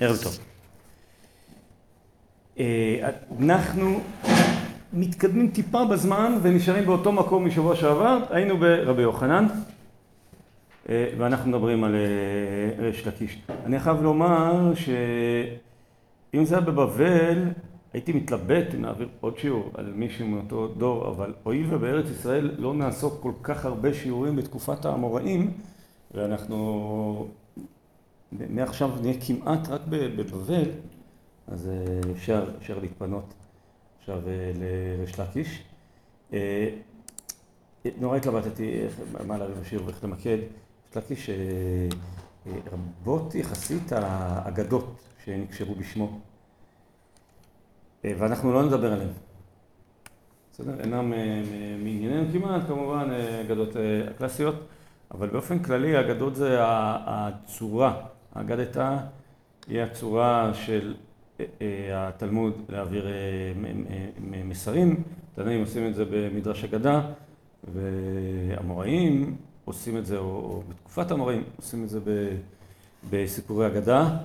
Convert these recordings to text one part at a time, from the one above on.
ערב טוב. אה, אנחנו מתקדמים טיפה בזמן ונשארים באותו מקום משבוע שעבר, היינו ברבי יוחנן אה, ואנחנו מדברים על אה, ריש לקיש. אני חייב לומר שאם זה היה בבבל הייתי מתלבט אם נעביר עוד שיעור על מישהו מאותו דור, אבל הואיל ובארץ ישראל לא נעסוק כל כך הרבה שיעורים בתקופת האמוראים ואנחנו מעכשיו נהיה כמעט רק בבבל, אז אה, אפשר, אפשר להתפנות עכשיו אה, לריש לקיש. אה, נורא התלבטתי מה להביא בשיר ואיך למקד. ריש לקיש, רבות יחסית האגדות שנקשרו בשמו, ואנחנו לא נדבר עליהן. בסדר? אינם מענייננו כמעט, כמובן, אגדות הקלאסיות, אבל באופן כללי האגדות זה הצורה. אגדתא היא הצורה של אה, אה, התלמוד להעביר אה, מסרים, תנאים עושים את זה במדרש אגדה והאמוראים עושים את זה, או בתקופת האמוראים עושים את זה בסיפורי אגדה.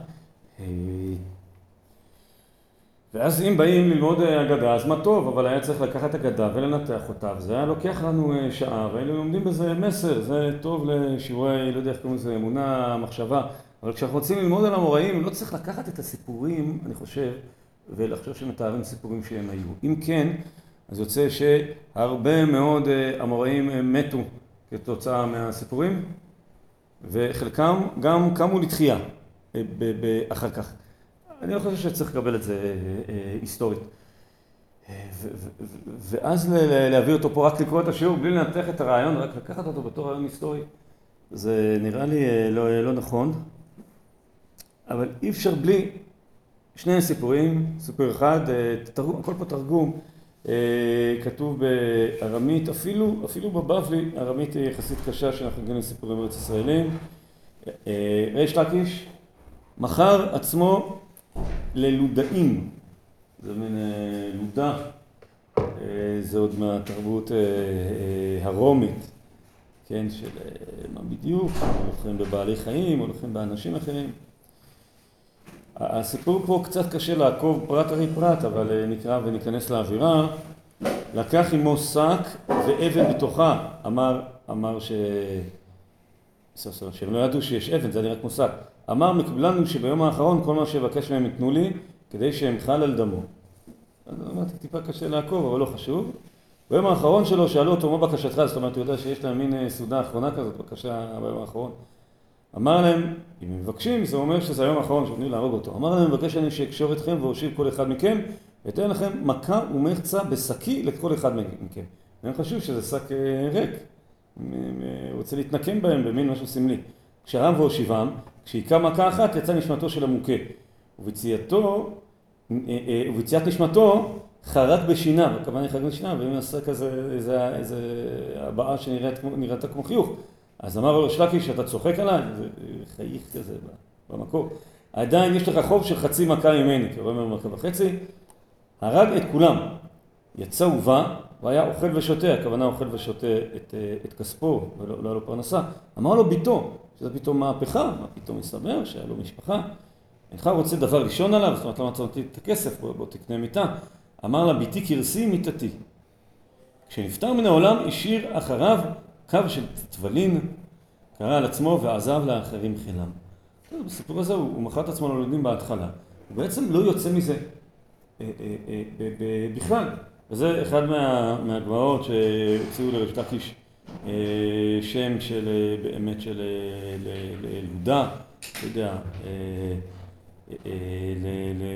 ואז אם באים ללמוד אגדה אז מה טוב, אבל היה צריך לקחת אגדה ולנתח אותה וזה היה לוקח לנו שעה והיינו לומדים בזה מסר, זה טוב לשיעורי, לא יודע איך קוראים לזה, אמונה, מחשבה אבל כשאנחנו רוצים ללמוד על המוראים, לא צריך לקחת את הסיפורים, אני חושב, ולחשוב שמתארים סיפורים שהם היו. אם כן, אז יוצא שהרבה מאוד המוראים אה, מתו כתוצאה מהסיפורים, וחלקם גם קמו לתחייה אה, אחר כך. אני לא חושב שצריך לקבל את זה אה, היסטורית. ואז להביא אותו פה, רק לקרוא את השיעור בלי לנתח את הרעיון, רק לקחת אותו בתור רעיון היסטורי, זה נראה לי לא, לא נכון. אבל אי אפשר בלי שני סיפורים, סיפור אחד, אה, תרגום, הכל פה תרגום, אה, כתוב בארמית, אפילו, אפילו בבבלי, ארמית היא יחסית קשה שאנחנו מגיעים לסיפורים ארץ ישראלים. אה, ריש לקיש מכר עצמו ללודאים, זה מין לודה, זה עוד מהתרבות הרומית, כן, של מה בדיוק, הולכים בבעלי חיים, הולכים באנשים אחרים. הסיפור פה קצת קשה לעקוב פרט אחרי פרט, אבל אה, נקרא וניכנס לאווירה. לקח עמו שק ואבן בתוכה, אמר, אמר ש... שהם לא ידעו שיש אבן, זה נראה כמו שק. אמר מקבלנו שביום האחרון כל מה שיבקש מהם יתנו לי, כדי שאמחל על דמו. אמרתי, טיפה קשה לעקוב, אבל לא חשוב. ביום האחרון שלו שאלו אותו מה בקשתך, זאת אומרת, הוא יודע שיש להם מין אה, סעודה אחרונה כזאת, בקשה ביום האחרון. אמר להם, אם הם מבקשים, זה אומר שזה היום האחרון שעומדים להרוג אותו. אמר להם, מבקש אני שאקשור אתכם ואושיב כל אחד מכם, ואתן לכם מכה ומחצה בשקי לכל אחד מכם. והם חשבו שזה שק אה, ריק, הוא רוצה להתנקם בהם במין משהו סמלי. כשהרם והושיבם, כשהיכה מכה אחת יצא נשמתו של המוכה, וביציאתו, אה, אה, וביציאת נשמתו חרק בשיניו, הכוונה היא חרק בשיניו, ואם עשה כזה איזה הבעה שנראתה כמו חיוך. אז אמר לו שלקי שאתה צוחק עליי? זה חייך כזה במקור. עדיין יש לך חוב של חצי מכה ממני, כי הוא אומר מכה וחצי. הרג את כולם. יצא ובא, והיה אוכל ושותה, הכוונה אוכל ושותה את, את כספו, ולא לא היה לו פרנסה. אמר לו ביתו, שזה פתאום מהפכה, מה פתאום מסתבר שהיה לו משפחה. אינך רוצה דבר לישון עליו? זאת אומרת, לא מצאתי את הכסף, בוא, בוא תקנה מיטה. אמר לה, ביתי כרסי מיתתי. כשנפטר מן העולם, השאיר אחריו קו של טבלין, קרא על עצמו ועזב לאחרים חינם. בסיפור הזה הוא, הוא מכר את עצמו ללומדים בהתחלה. הוא בעצם לא יוצא מזה אה, אה, אה, בכלל. וזה אחד מה, מהגבעות שהוציאו לרשת לקיש שם של באמת של ללודה, לא יודע,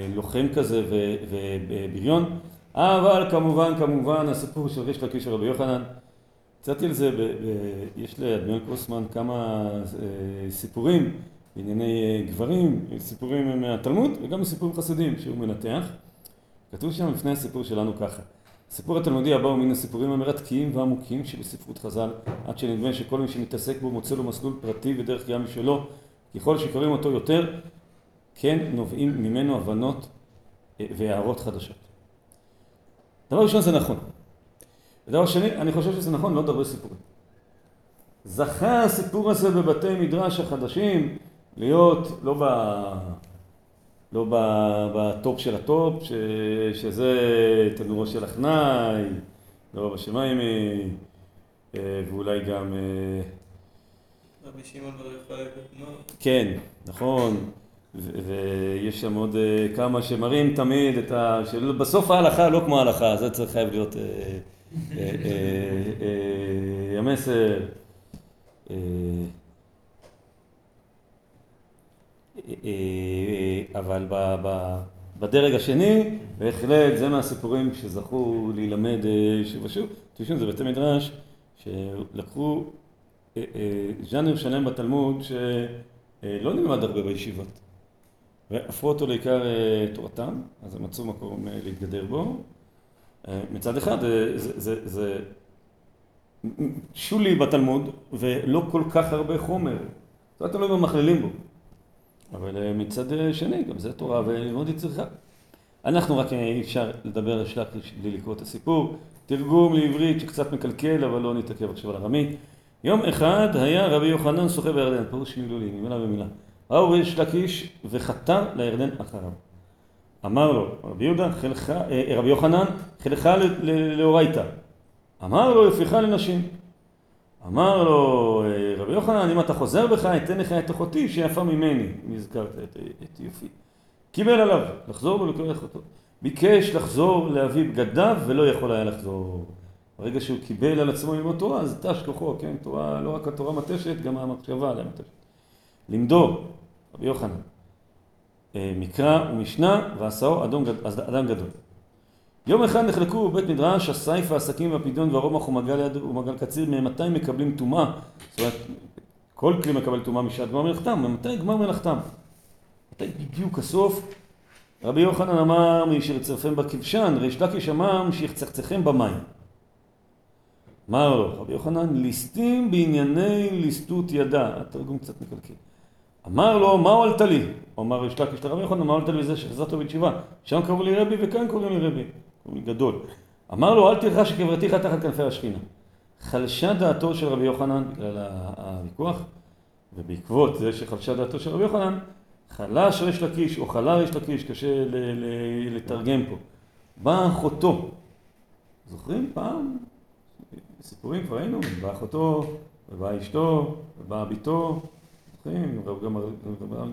ללוחם כזה ובריון. אבל כמובן, כמובן, הסיפור של ריש לקיש רבי יוחנן הצעתי על זה, ב, ב, יש לאדמיאל קוסמן כמה אה, סיפורים בענייני אה, גברים, סיפורים מהתלמוד וגם סיפורים חסידים שהוא מנתח. כתוב שם לפני הסיפור שלנו ככה: הסיפור התלמודי הבא הוא מן הסיפורים המרתקים והעמוקים שבספרות חז"ל, עד שנדמה שכל מי שמתעסק בו מוצא לו מסלול פרטי ודרך קריאה משלו. ככל שקוראים אותו יותר, כן נובעים ממנו הבנות אה, והערות חדשות. דבר ראשון זה נכון. ודבר שני, אני חושב שזה נכון לא לדבר סיפורים. זכה הסיפור הזה בבתי מדרש החדשים להיות לא לא בטופ של הטופ, ש, שזה תנורו של עכנאי, לא בשמיים, ואולי גם... רבי שמעון בר יוחאי כן, נכון. ויש שם עוד כמה שמראים תמיד את ה... שבסוף ההלכה לא כמו ההלכה, זה צריך חייב להיות המסר. אבל בדרג השני, בהחלט זה מהסיפורים שזכו להילמד שוב ושוב. תשמעו, זה בתי מדרש שלקחו ז'אנר שלם בתלמוד שלא נלמד הרבה בישיבות. והפכו אותו לעיקר תורתם, אז הם מצאו מקום להתגדר בו. מצד אחד זה, זה, זה שולי בתלמוד ולא כל כך הרבה חומר, זה תלוי במכללים בו. אבל מצד שני, גם זה תורה וללמוד היא צריכה. אנחנו רק אי אפשר לדבר על שלקיש בלי לקרוא את הסיפור. תרגום לעברית שקצת מקלקל, אבל לא נתעכב עכשיו על ארמית. יום אחד היה רבי יוחנן שוחה בירדן, פירוש מילולי, מילה במילה. ראו ריש לקיש וחתר לירדן אחריו. אמר לו, רבי יהודה, חלכה, רבי יוחנן, חלכה לאורייתא. אמר לו, יפיך לנשים. אמר לו, רבי יוחנן, אם אתה חוזר בך, אתן לך את אחותי שיפה ממני, אם הזכרת את, את יופי. קיבל עליו, לחזור ולקרח אותו. ביקש לחזור להביא בגדיו ולא יכול היה לחזור. ברגע שהוא קיבל על עצמו ללמוד תורה, אז תש כוחו, כן, תורה, לא רק התורה מתשת, גם המחשבה עליה מתשת. לימדו, רבי יוחנן, מקרא ומשנה ועשאו אדם גדול. יום אחד נחלקו בבית מדרש הסייף והסכין והפדיון והרומח ומגל יד ומגל קציר ממתי מקבלים טומאה? זאת אומרת כל כלי מקבל טומאה משעת גמר מלאכתם ממתי גמר מלאכתם? מתי בדיוק הסוף? רבי יוחנן אמר מי שירצרפם בכבשן ריש לקיש אמר שיחצחצחם במים. אמר לו רבי יוחנן ליסטים בענייני ליסטות ידה התרגום קצת מקלקל אמר לו מה הועלת לי? אמר ריש לקיש לרבי יוחנן מה הועלת לי בזה שחזרת בתשיבה שם קראו לי רבי וכאן קוראים לי רבי גדול. אמר לו, אל תרחש קברתיך תחת כנפי השכינה. חלשה דעתו של רבי יוחנן בגלל הוויכוח, ובעקבות זה שחלשה דעתו של רבי יוחנן, חלש ריש לקיש או חלה ריש לקיש, קשה לתרגם פה. באה אחותו. זוכרים פעם? סיפורים כבר היינו, באה אחותו, ובאה אשתו, ובאה ביתו, זוכרים? רב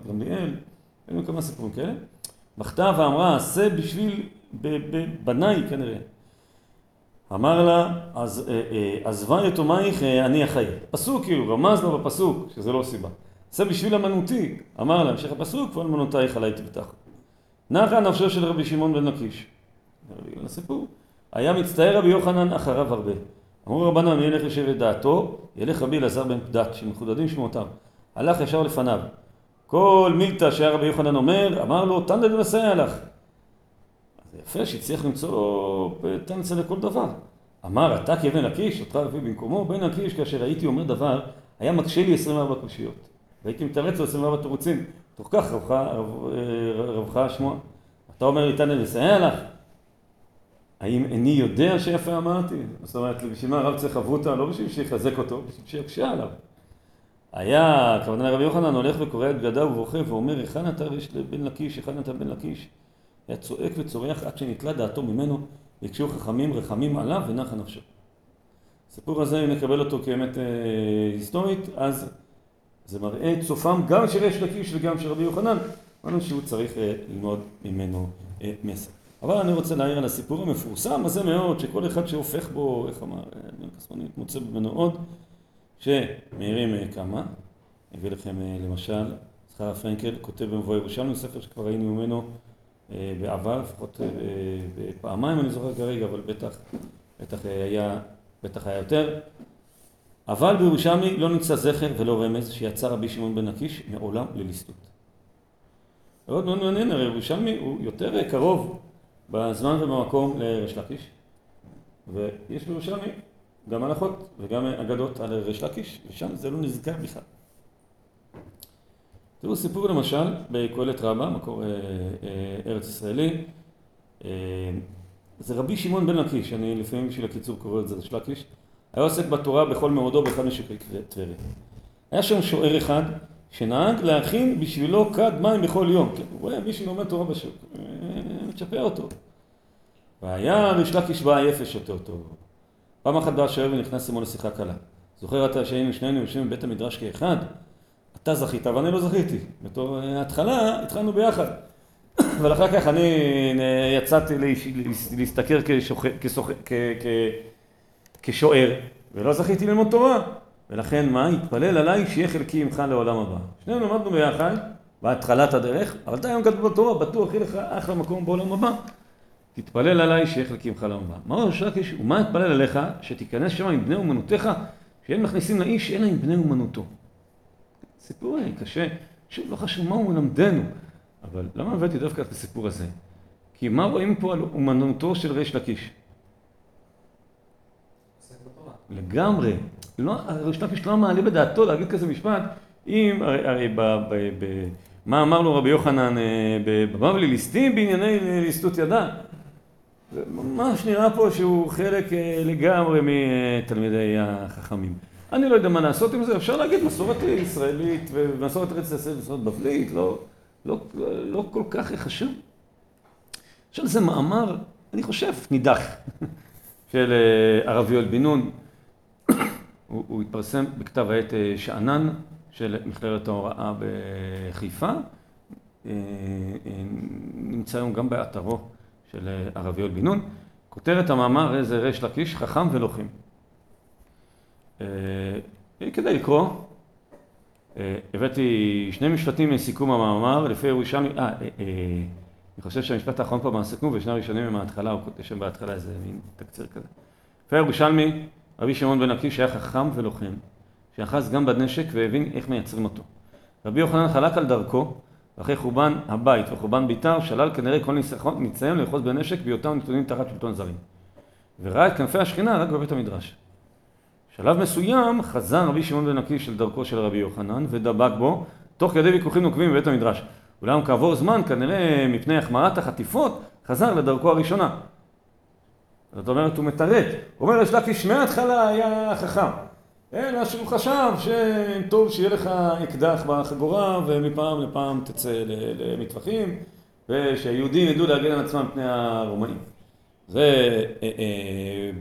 גמליאל, היינו כמה סיפורים כאלה. בכתה ואמרה, עשה בשביל בניי כנראה. אמר לה, אז עזבה יתומייך אני החי. פסוק כאילו, רמז לה בפסוק, שזה לא סיבה. עשה בשביל אמנותי, אמר לה, המשך הפסוק, כל אמנותייך עלי תבטח. נחה נפשו של רבי שמעון בן לקיש. הסיפור. היה מצטער רבי יוחנן אחריו הרבה. אמרו רבנן, מי ילך לשבת דעתו? ילך רבי אלעזר בן פדת, שמחודדים שמותיו. הלך ישר לפניו. כל מילתא שהיה רבי יוחנן אומר, אמר לו, תנדל ומסייע לך. זה יפה שהצליח למצוא תנצה לכל דבר. אמר, אתה כבן לקיש, אותך אביא במקומו, בן לקיש, כאשר הייתי אומר דבר, היה מקשה לי 24 קושיות. והייתי מתרץ לו 24 תירוצים. תוך כך רבך שמוע. אתה אומר לי, תנדל ומסייע לך? האם איני יודע שיפה אמרתי? זאת אומרת, בשביל מה הרב צריך חברותא? לא בשביל שיחזק אותו, בשביל שיקשה עליו. היה, הכוונה לרבי יוחנן, הולך וקורע את בגדיו ובוכה ואומר, היכן אתה בן לקיש, היכן אתה בן לקיש? היה צועק וצורח עד שנתלה דעתו ממנו, ביקשו חכמים רחמים עליו ונחה נפשו. הסיפור הזה, אם נקבל אותו כאמת אה, היסטורית, אז זה מראה את סופם גם של ריש לקיש וגם של רבי יוחנן, אמרנו שהוא צריך אה, ללמוד ממנו אה, מסר. אבל אני רוצה להעיר על הסיפור המפורסם הזה מאוד, שכל אחד שהופך בו, איך אמר, כספונית, מוצא ממנו עוד, שמאירים אה, כמה, אביא לכם אה, למשל, זכריה פרנקל כותב במבוא ירושלמי, ספר שכבר ראינו ממנו אה, בעבר, לפחות פעמיים אני זוכר כרגע, אבל בטח, בטח היה, בטח היה יותר. אבל בירושלמי לא נמצא זכר ולא רמז שיצא רבי שמעון בן לקיש מעולם לליסטות. מאוד מאוד מעניין, הרי ירושלמי הוא יותר קרוב בזמן ובמקום לריש ויש בירושלמי גם הלכות וגם אגדות על ריש לקיש, ושם זה לא נזכר בכלל. תראו סיפור למשל בקהלת רבה, מקור אה, אה, ארץ ישראלי, אה, זה רבי שמעון בן לקיש, אני לפעמים בשביל הקיצור קורא את זה ריש לקיש, היה עוסק בתורה בכל מאודו באחד משקרי טבריה. היה שם שוער אחד שנהג להכין בשבילו כד מים בכל יום. כן, הוא רואה מישהו לומד תורה בשוק, אה, מצ'פר אותו. והיה ריש לקיש בא עייף שותה אותו. פעם אחת בא השואל ונכנס עמו לשיחה קלה. זוכר אתה שהיינו שנינו יושבים בבית המדרש כאחד? אתה זכית ואני לא זכיתי. בתור ההתחלה התחלנו ביחד. אבל אחר כך אני יצאתי להשתכר כשוער, ולא זכיתי ללמוד תורה. ולכן מה? התפלל עליי שיהיה חלקי עמך לעולם הבא. שנינו למדנו ביחד, בהתחלת הדרך, אבל אתה היום כתוב בתורה, בטוח יהיה לך אחלה מקום בעולם הבא. תתפלל עליי שיהיה חלקי הבא. מה ראש לקיש? ומה אתפלל עליך? שתיכנס שם עם בני אומנותיך, שאין מכניסים לאיש אלא עם בני אומנותו. סיפור קשה, שוב, לא חשוב מה הוא מלמדנו, אבל למה הבאתי דווקא את הסיפור הזה? כי מה רואים פה על אומנותו של ריש לקיש? לגמרי. לא, ריש לקיש לא מעלה בדעתו להגיד כזה משפט, אם, הרי, ב, ב, ב, מה אמר לו רבי יוחנן אה, בבבלי, ליסטים בענייני ליסטות ידה. ממש נראה פה שהוא חלק אה, לגמרי מתלמידי החכמים. אני לא יודע מה לעשות עם זה, אפשר להגיד מסורת ישראלית ומסורת ארץ ישראל ומסורת בבלית, לא, לא, לא כל כך חשוב. עכשיו זה מאמר, אני חושב, נידח, של אה, הרב יואל בן נון. הוא, הוא התפרסם בכתב העת אה, שאנן של מכללת ההוראה בחיפה. נמצא היום גם באתרו של הרב יואל בן נון. כותרת המאמר זה ריש לקיש, חכם ולוחם. כדי לקרוא, הבאתי שני משפטים מסיכום המאמר, לפי ירושלמי, אה, אני חושב שהמשפט האחרון פה מהסיכום ושני הראשונים הם מההתחלה, הוא כותב שם בהתחלה איזה מין תקציר כזה. לפי ירושלמי, רבי שמעון בן עקיש היה חכם ולוחם, שאחז גם בנשק והבין איך מייצרים אותו. רבי יוחנן חלק על דרכו, ואחרי חורבן הבית וחורבן ביתר, שלל כנראה כל ניסיון לאחוז בנשק בהיותם נתונים תחת שלטון זרים. וראה את כנפי השכינה רק בבית המדרש. שלב מסוים חזר רבי שמעון בן עקיש של דרכו של רבי יוחנן ודבק בו, תוך כדי ויכוחים נוקבים בבית המדרש. אולם כעבור זמן, כנראה מפני החמרת החטיפות, חזר לדרכו הראשונה. זאת אומרת, הוא מתרץ. הוא אומר, יש לקיש מההתחלה היה חכם. אלא שהוא חשב שטוב שיהיה לך אקדח בחגורה ומפעם לפעם תצא למטווחים ושהיהודים ידעו להגן על עצמם מפני הרומאים. זה אה, אה,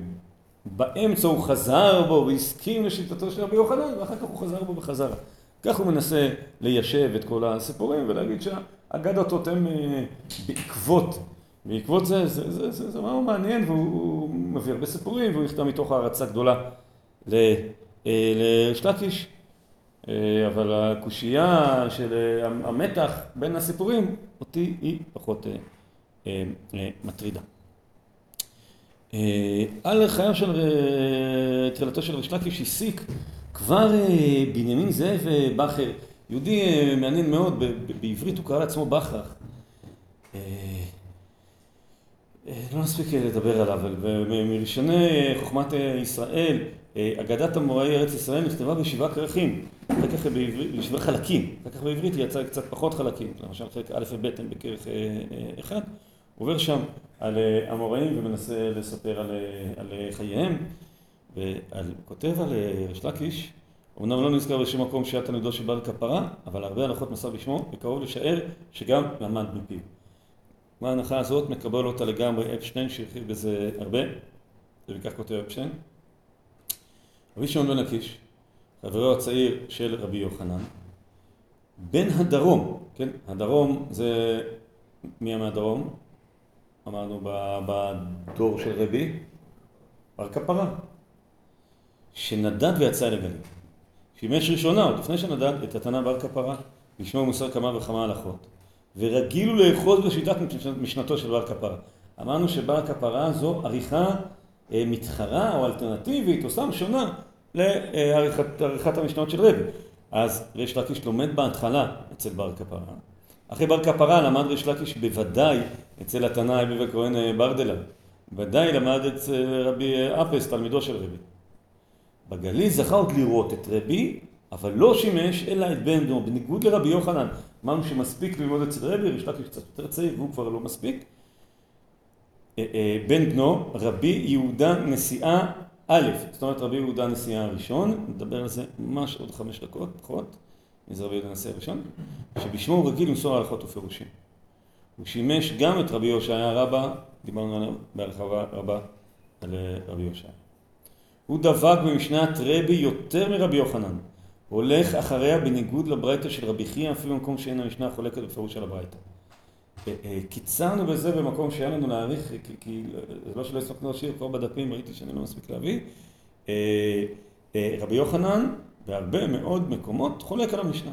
באמצע הוא חזר בו והסכים לשיטתו של רבי יוחנן ואחר כך הוא חזר בו בחזרה. כך הוא מנסה ליישב את כל הסיפורים ולהגיד שהאגדות הן אה, בעקבות, בעקבות זה, זה, זה, זה, זה מאוד מעניין והוא מביא הרבה סיפורים והוא נכתב מתוך הערצה גדולה לשלקיש, אה, אה, אבל הקושייה של המתח בין הסיפורים אותי היא פחות מטרידה. על חייו של תחילתו של ריש הסיק כבר אה, בנימין זאב אה, בכר, יהודי אה, מעניין מאוד, בעברית הוא קרא לעצמו בכר. לא נספיק לדבר עליו, אבל מראשוני חוכמת ישראל, אגדת המוראי ארץ ישראל נכתבה בשבעה כרכים, אחר כך בעברית, בשבעה חלקים, אחר כך בעברית היא יצאה קצת פחות חלקים, למשל חלק א' וב' הם בכרך אחד, עובר שם על המוראים ומנסה לספר על, על חייהם. וכותב על אה, ריש לקיש, אמנם לא נזכר בשום מקום שהיה תלמידו של בעל כפרה, אבל הרבה הלכות מסר בשמו, וקרוב לשער שגם למד מפיו. מה ההנחה הזאת? מקבל אותה לגמרי אפשטיין, שהרחיב בזה הרבה, וכך כותב אפשטיין. רבי שמעון בן לקיש, חברו הצעיר של רבי יוחנן, בן הדרום, כן, הדרום זה, מי מהדרום? אמרנו בדור של רבי, בר כפרה. שנדד ויצא אל הגליל. שימש ראשונה, עוד לפני שנדד, את התנא בר כפרה, לשמוע מוסר כמה וכמה הלכות. ורגיל הוא לאחוז בשיטת משנתו של בר כפרה. אמרנו שבר כפרה זו עריכה אה, מתחרה או אלטרנטיבית או סתם שונה לעריכת המשנות של רבי. אז ריש לקיש לומד בהתחלה אצל בר כפרה. אחרי בר כפרה למד ריש לקיש בוודאי אצל התנא אבי וכהן אה, ברדלה. ודאי למד אצל רבי אה, אפס, תלמידו של רבי. בגליל זכה עוד לראות את רבי, אבל לא שימש אלא את בן בנו, בניגוד לרבי יוחנן. אמרנו שמספיק ללמוד אצל רבי, ריש לקיש קצת יותר צעיר והוא כבר לא מספיק. אה, בן בנו, רבי יהודה נשיאה א', זאת אומרת רבי יהודה נשיאה הראשון, נדבר על זה ממש עוד חמש דקות, פחות, מי זה רבי יהודה הנשיא הראשון? שבשמו הוא רגיל למסור הלכות ופירושים. הוא שימש גם את רבי יהושע רבא, דיברנו עליו בהרחבה רבה על רבי יהושע. הוא דבק במשנת רבי יותר מרבי יוחנן. הולך אחריה בניגוד לברייתא של רבי חייא, אפילו במקום שאין המשנה חולקת בפירוש על הברייתא. אה, אה, קיצרנו בזה במקום שהיה לנו להעריך, כי, כי זה לא שלא הספקנו לשיר, כבר בדפים ראיתי שאני לא מספיק להביא. אה, רבי יוחנן, בהרבה מאוד מקומות, חולק על המשנה.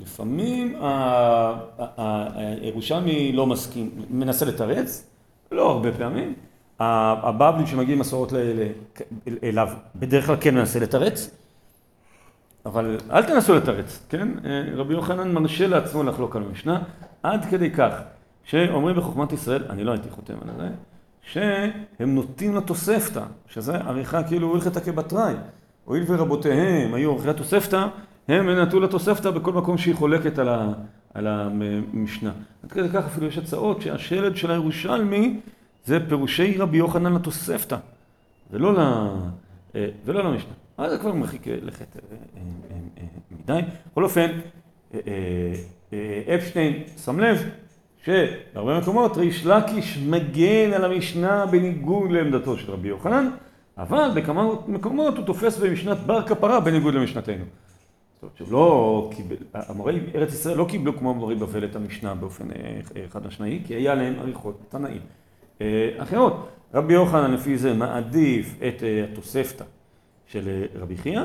לפעמים הירושלמי לא מסכים, מנסה לתרץ, לא הרבה פעמים. הבבלי שמגיעים מסורות אליו, בדרך כלל כן מנסה לתרץ, אבל אל תנסו לתרץ, כן? רבי יוחנן מרשה לעצמו לחלוק על המשנה, עד כדי כך שאומרים בחוכמת ישראל, אני לא הייתי חותם על זה, שהם נוטים לתוספתא, שזה עריכה כאילו הלכתא כבתראי. הואיל ורבותיהם היו עורכי התוספתא, הם נטו לתוספתא בכל מקום שהיא חולקת על, ה, על המשנה. עד כדי כך אפילו יש הצעות שהשלד של הירושלמי זה פירושי רבי יוחנן לתוספתא, ולא, ל, ולא למשנה. אז זה כבר מרחיק לכת מדי. בכל אופן, אפשטיין שם לב שבהרבה מקומות ריש לקיש מגן על המשנה בניגוד לעמדתו של רבי יוחנן, אבל בכמה מקומות הוא תופס במשנת בר כפרה בניגוד למשנתנו. זאת אומרת שהוא לא קיבל, המורי ארץ ישראל לא קיבלו כמו המורי בבל את המשנה באופן אה, חד משמעי, כי היה להם עריכות תנאים אה, אחרות. רבי יוחנן לפי זה מעדיף את אה, התוספתא של רבי חייא,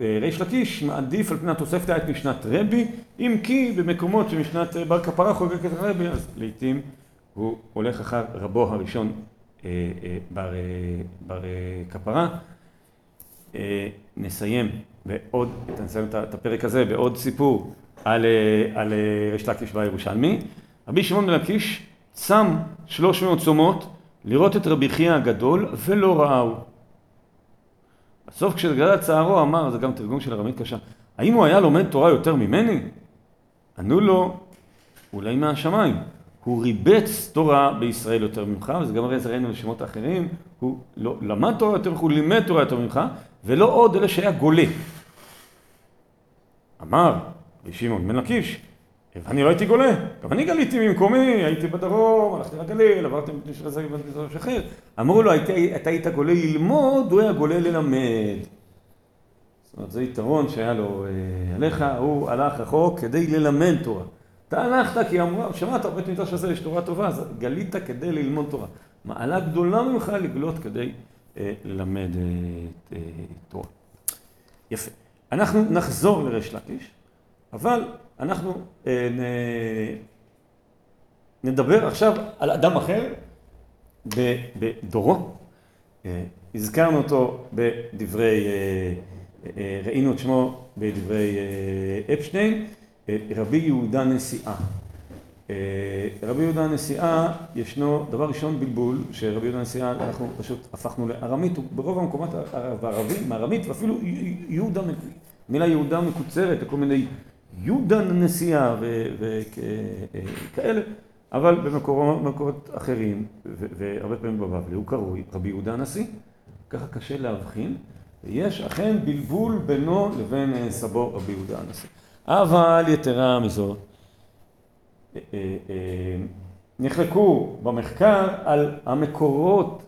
וריש לקיש מעדיף על פני התוספתא את משנת רבי, אם כי במקומות שמשנת בר כפרה חוגגת רבי, אז לעיתים הוא הולך אחר רבו הראשון בר, בר כפרה. נסיים בעוד, נסיים את הפרק הזה בעוד סיפור על, על ריש לקיש והירושלמי. רבי שמעון בן לקיש שלוש מאות צומות לראות את רבי חייא הגדול ולא ראהו. בסוף כשגדל צערו אמר, זה גם תרגום של ארמית קשה, האם הוא היה לומד תורה יותר ממני? ענו לו, אולי מהשמיים. הוא ריבץ תורה בישראל יותר ממך, וזה גם הרי זה ראינו לשמות האחרים, הוא לא, למד תורה יותר ממך, הוא לימד תורה יותר ממך, ולא עוד אלה שהיה גולה. אמר רבי שמעון בן לקיש, אני לא הייתי גולה, גם אני גליתי ממקומי, הייתי בדרום, הלכתי לגליל, עברתי מפני של זה ובנתיזו אחר. אמרו לו, אתה היית גולה ללמוד, הוא היה גולה ללמד. זאת אומרת, זה יתרון שהיה לו אה, עליך, הוא הלך רחוק כדי ללמד תורה. אתה הלכת כי אמרו, שמעת, בית מדרש הזה יש תורה טובה, אז גלית כדי ללמוד תורה. מעלה גדולה ממך לגלות כדי אה, ללמד אה, תורה. יפה. אנחנו נחזור לריש לקיש, אבל אנחנו אה, נ... נדבר עכשיו על אדם אחר בדורו. אה, הזכרנו אותו בדברי, אה, אה, ראינו את שמו בדברי אה, אפשטיין. רבי יהודה נשיאה. רבי יהודה נשיאה, ישנו דבר ראשון בלבול, שרבי יהודה נשיאה, אנחנו פשוט הפכנו לארמית, ברוב המקומות הערבים, ארמית, ואפילו יהודה, מילה יהודה מקוצרת לכל מיני יהודה נשיאה וכאלה, אבל במקומות אחרים, והרבה פעמים בבבלי, הוא קרוי רבי יהודה הנשיא, ככה קשה להבחין, ויש אכן בלבול בינו לבין סבו רבי יהודה הנשיא. אבל יתרה מזאת, אה, אה, אה, נחלקו במחקר על המקורות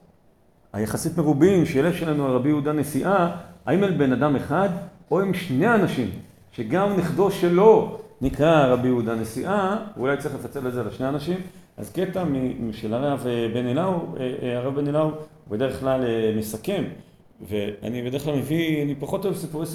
היחסית מרובים שיש לנו על רבי יהודה נשיאה, האם על בן אדם אחד או עם שני אנשים, שגם נכדו שלו נקרא רבי יהודה נשיאה, אולי צריך לפצל את זה לשני אנשים, אז קטע של הרב בן אלאו, הרב בן אלאו בדרך כלל מסכם ואני בדרך כלל מביא, אני פחות אוהב סיפורי,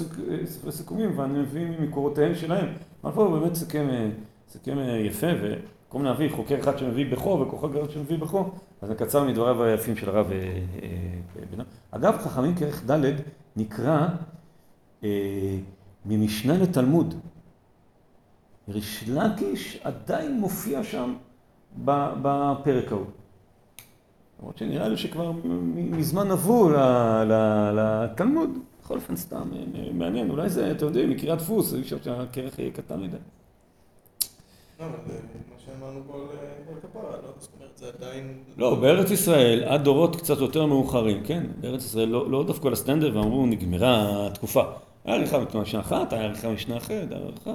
סיפורי סיכומים, ואני מביא ממקורותיהם שלהם. אבל פה הוא באמת סיכם, סיכם יפה, ובמקום להביא חוקר אחד שמביא בכו וחוקר אחד שמביא בכו, אז נקצר מדבריו היפים של הרב אה, אה, בן אגב, חכמים כרך ד' נקרא אה, ממשנה לתלמוד. ריש לקיש עדיין מופיע שם בפרק ההוא. למרות שנראה לי שכבר מזמן עברו לתלמוד, בכל אופן סתם מעניין, אולי זה, אתם יודעים, מקריאת דפוס, אי אפשר שהכרך יהיה קטן מדי. לא, אבל מה שאמרנו כפרה, לא? זאת אומרת, זה עדיין... לא, בארץ ישראל, עד דורות קצת יותר מאוחרים, כן? בארץ ישראל לא, לא דווקא לסטנדר ואמרו, נגמרה התקופה. היה עריכה במשנה אחת, היה עריכה במשנה אחרת, היה עריכה,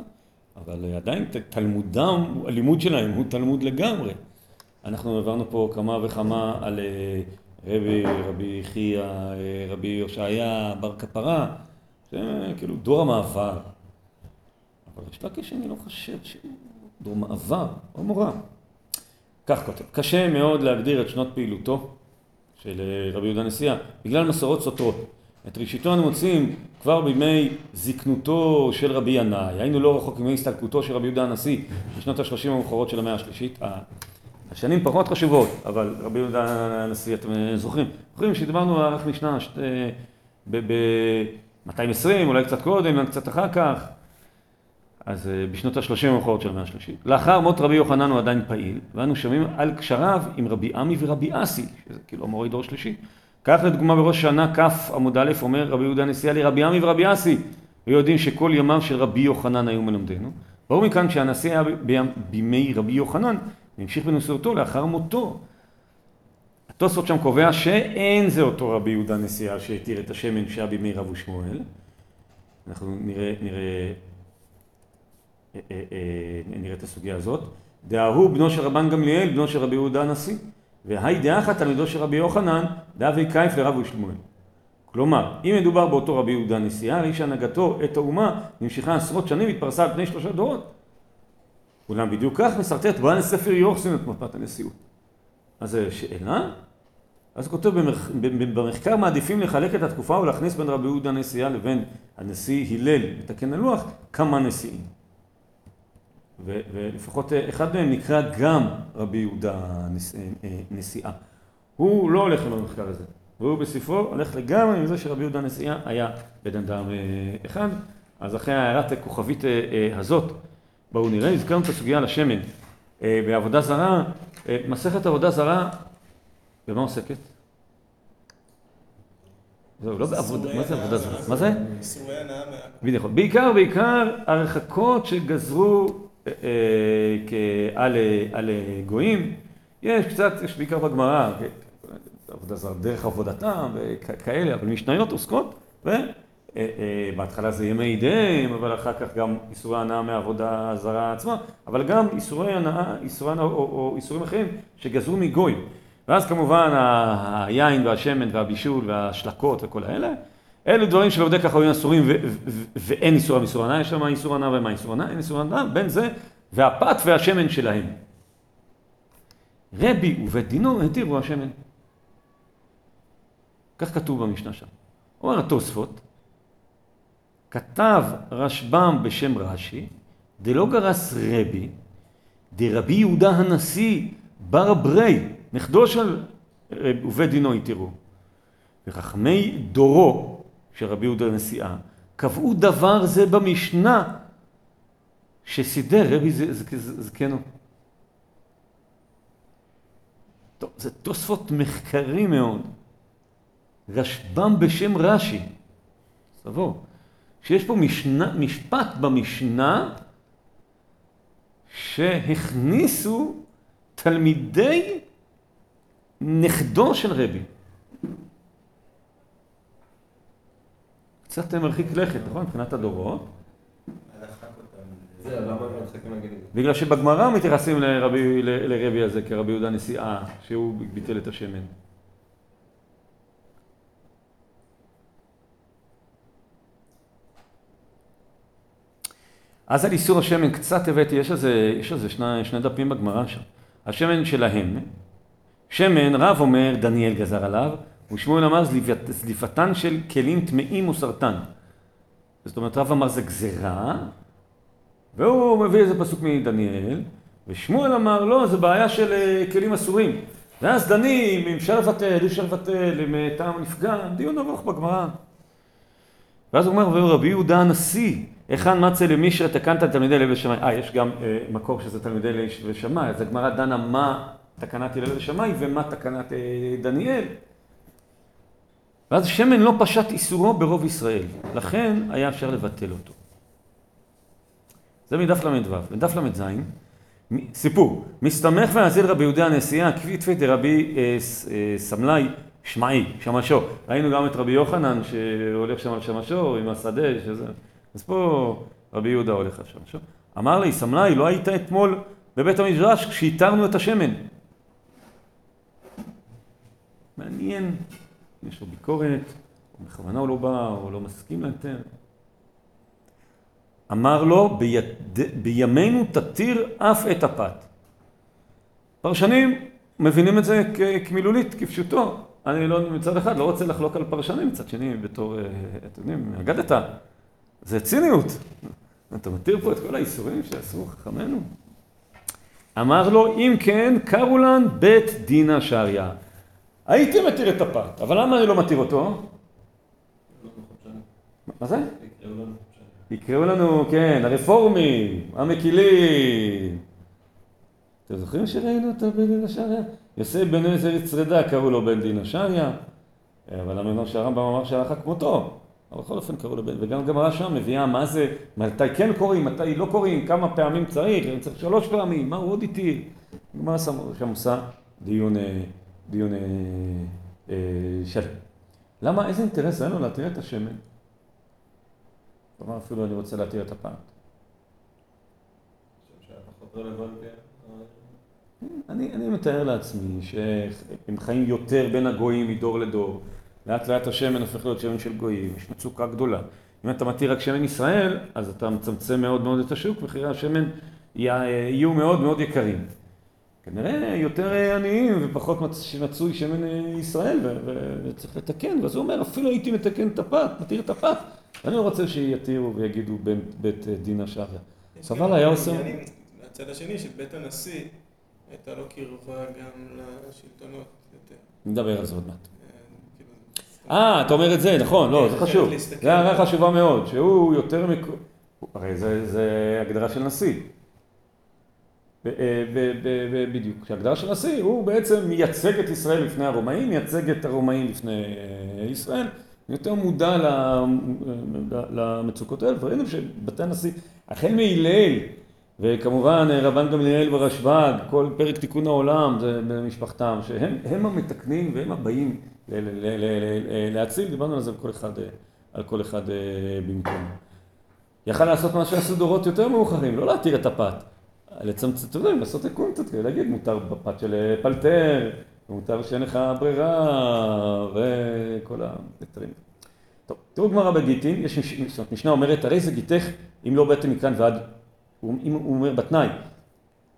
אבל עדיין תלמודם, הלימוד שלהם הוא תלמוד לגמרי. אנחנו העברנו פה כמה וכמה על אה, רבי, רבי חייא, אה, רבי הושעיה, בר כפרה, זה כאילו דור המעבר. אבל יש לקיש אני לא חושב שהוא דור מעבר, או מורה. כך כותב, קשה מאוד להגדיר את שנות פעילותו של אה, רבי יהודה נשיאה, בגלל מסורות סותרות. את ראשיתו אנו מוצאים כבר בימי זקנותו של רבי ינאי, היינו לא רחוק מימי הסתלקותו של רבי יהודה הנשיא בשנות השלושים המאוחרות של המאה השלישית. השנים פחות חשובות, אבל רבי יהודה הנשיא, אתם זוכרים? זוכרים שדיברנו על ערך משנה ב-220, אולי קצת קודם, אולי קצת אחר כך, אז אה, בשנות השלושים המאוחרות של המאה השלישית. לאחר מות רבי יוחנן הוא עדיין פעיל, ואנו שומעים על קשריו עם רבי עמי ורבי אסי, שזה כאילו המורי דור שלישי. כך לדוגמה בראש שנה כ' עמוד א' אומר רבי יהודה נשיאה לרבי עמי ורבי אסי, ויודעים שכל ימיו של רבי יוחנן היו מלמדנו. ברור מכאן שהנשיא היה בימי רבי יוחנן, והמשיך בנשיאותו לאחר מותו. התוספות שם קובע שאין זה אותו רבי יהודה נשיאה שהתיר את השמן שהיה בימי רב ושמואל. אנחנו נראה, נראה, אה, אה, אה, נראה את הסוגיה הזאת. דההוא בנו של רבן גמליאל, בנו של רבי יהודה הנשיא. והי דאחת תלמידו של רבי יוחנן, דאבי קייף לרב ושמואל. כלומר, אם מדובר באותו רבי יהודה נשיאה, הרי שהנהגתו את האומה נמשכה עשרות שנים והתפרסה על פני שלושה דורות. אולם בדיוק כך מסרטט בעל ספר יוחסין את מפת הנשיאות. אז שאלה? אז הוא כותב במח... במחקר מעדיפים לחלק את התקופה ולהכניס בין רבי יהודה הנשיאה לבין הנשיא הלל, לתקן הלוח, כמה נשיאים. ולפחות אחד מהם נקרא גם רבי יהודה נש... נשיאה. הוא לא הולך עם המחקר הזה, והוא בספרו הולך לגמרי עם זה שרבי יהודה נשיאה היה בן אדם אחד. אז אחרי הערת הכוכבית הזאת בואו נראה, הזכרנו את הסוגיה על השמן. אה, בעבודה זרה, אה, מסכת עבודה זרה, במה עוסקת? זהו, לא בעבודה, מה זה עבודה זרה? מה זה? בדיוק. בעיקר, בעיקר הרחקות שגזרו אה, על גויים. יש קצת, יש בעיקר בגמרא, עבודה זרה, דרך עבודתם וכאלה, אבל משניות עוסקות, אה, אה, בהתחלה זה ימי דיהם, אבל אחר כך גם איסורי הנאה מהעבודה הזרה עצמה, אבל גם איסורי הנאה, איסורי הנאה או, או איסורים אחרים שגזרו מגוי. ואז כמובן היין והשמן והבישול והשלקות וכל האלה, אלו דברים שלעובדי היו אסורים ואין איסור מאיסור הנאה, יש שם איסור הנאה ומה איסור הנאה, אין איסור הנאה, בין זה והפת והשמן שלהם. רבי ובית דינו התירו השמן. כך כתוב במשנה שם. אומר התוספות, כתב רשב"ם בשם רש"י, דלא גרס רבי, דרבי יהודה הנשיא בר ברי, נכדו של עובד דינו התירו. וחכמי דורו של רבי יהודה הנשיאה קבעו דבר זה במשנה שסידר רבי זקנו. טוב, זה תוספות מחקרי מאוד. רשב"ם בשם רש"י. סבור. שיש פה משנה, משפט במשנה שהכניסו תלמידי נכדו של רבי. קצת מרחיק לכת, נכון? מבחינת הדורות. בגלל שבגמרא מתייחסים לרבי, לרבי הזה כרבי יהודה נשיאה, שהוא ביטל את השמן. אז על איסור השמן קצת הבאתי, יש איזה, יש איזה שני, שני דפים בגמרא שם. השמן שלהם, שמן רב אומר דניאל גזר עליו, ושמואל אמר זליפתן של כלים טמאים או סרטן. זאת אומרת רב אמר זה גזירה, והוא מביא איזה פסוק מדניאל, ושמואל אמר לא, זה בעיה של אה, כלים אסורים. ואז דנים אם אפשר לבטל, אי אפשר לבטל, אם אה, טעם נפגע, דיון ארוך בגמרא. ואז הוא אומר, רבי יהודה הנשיא, היכן מצא למישרא תקנת תלמידי לב ושמאי? אה, יש גם אה, מקור שזה תלמידי לב ושמאי, אז הגמרא דנה מה תקנת הלל ושמאי ומה תקנת אה, דניאל. ואז שמן לא פשט איסורו ברוב ישראל, לכן היה אפשר לבטל אותו. זה מדף ל"ו. מדף ל"ז, סיפור, מסתמך והזיל רבי יהודה הנשיאה, כפי דרבי אה, אה, סמלי שמעי, שמשו. ראינו גם את רבי יוחנן שהולך שם על שמשו עם השדה, שזה... אז פה רבי יהודה הולך על שמשו. אמר לי, סמלאי, לא היית אתמול בבית המדרש כשהתרנו את השמן. מעניין, יש לו ביקורת, או בכוונה הוא לא בא, או לא מסכים להיתר. אמר לו, ביד... בימינו תתיר אף את הפת. פרשנים מבינים את זה כמילולית, כפשוטו. אני לא, מצד אחד לא רוצה לחלוק על פרשנים, מצד שני, בתור, אה, אתם יודעים, אגדת, זה ציניות. אתה מתיר פה את כל האיסורים שעשו חכמינו? אמר לו, אם כן, קראו לן בית דינא שריא. הייתי מתיר את הפת, אבל למה אני לא מתיר אותו? מה זה? יקראו לנו, כן, הרפורמים, המקילים. אתם זוכרים שראינו אותו בדין השריה? יוסף בן עזר יצרדה קראו לו בן דין השריה, אבל המנון שהרמב"ם אמר שהלכה כמותו. אבל בכל אופן קראו לו בן, וגם גמרא שם מביאה מה זה, מתי כן קוראים, מתי לא קוראים, כמה פעמים צריך, אני צריך שלוש פעמים, מה הוא עוד איתי? גמרא שם עושה דיון, אה, דיון אה, אה, שלם. למה, איזה אינטרס היה לו להתיר את השמן? כלומר אפילו אני רוצה להתיר את הפעם. אני, אני מתאר לעצמי שהם חיים יותר בין הגויים מדור לדור. לאט לאט השמן הופך להיות שמן של גויים, יש מצוקה גדולה. אם אתה מתיר רק שמן ישראל, אז אתה מצמצם מאוד מאוד את השוק, מחירי השמן יהיו מאוד מאוד יקרים. כנראה יותר עניים ופחות מצוי שמן ישראל וצריך לתקן, ואז הוא אומר אפילו הייתי מתקן את הפת, מתיר את הפת, ואני לא רוצה שיתירו ויגידו בית דין השחר. סבל היה עושה... מהצד השני של בית הנשיא הייתה לו קרבה גם לשלטונות יותר. נדבר על זה עוד מעט. אה, אתה אומר את זה, נכון, לא, זה חשוב. זה הערה חשובה מאוד, שהוא יותר מק... הרי זה הגדרה של נשיא. אה, בדיוק. כשהגדרה של נשיא הוא בעצם מייצג את ישראל לפני הרומאים, מייצג את הרומאים לפני אה, ישראל, יותר מודע למצוקות האלה, וראינו שבתי הנשיא, החל מהלל, וכמובן רבן גמליאל ורשב"ג, כל פרק תיקון העולם זה במשפחתם, שהם המתקנים והם הבאים להציל, דיברנו על זה כל אחד, על כל אחד במקום. יכל לעשות מה שעשו דורות יותר מאוחרים, לא להתיר את הפת. לצמצם, אתה יודע, לעשות תיקון קצת, להגיד מותר בפת של פלטר, מותר שאין לך ברירה, וכל היתרים. טוב, תראו גמרא בגיטין, יש משנה אומרת, הרי זה גיתך אם לא באתי מכאן ועד, הוא, הוא אומר בתנאי,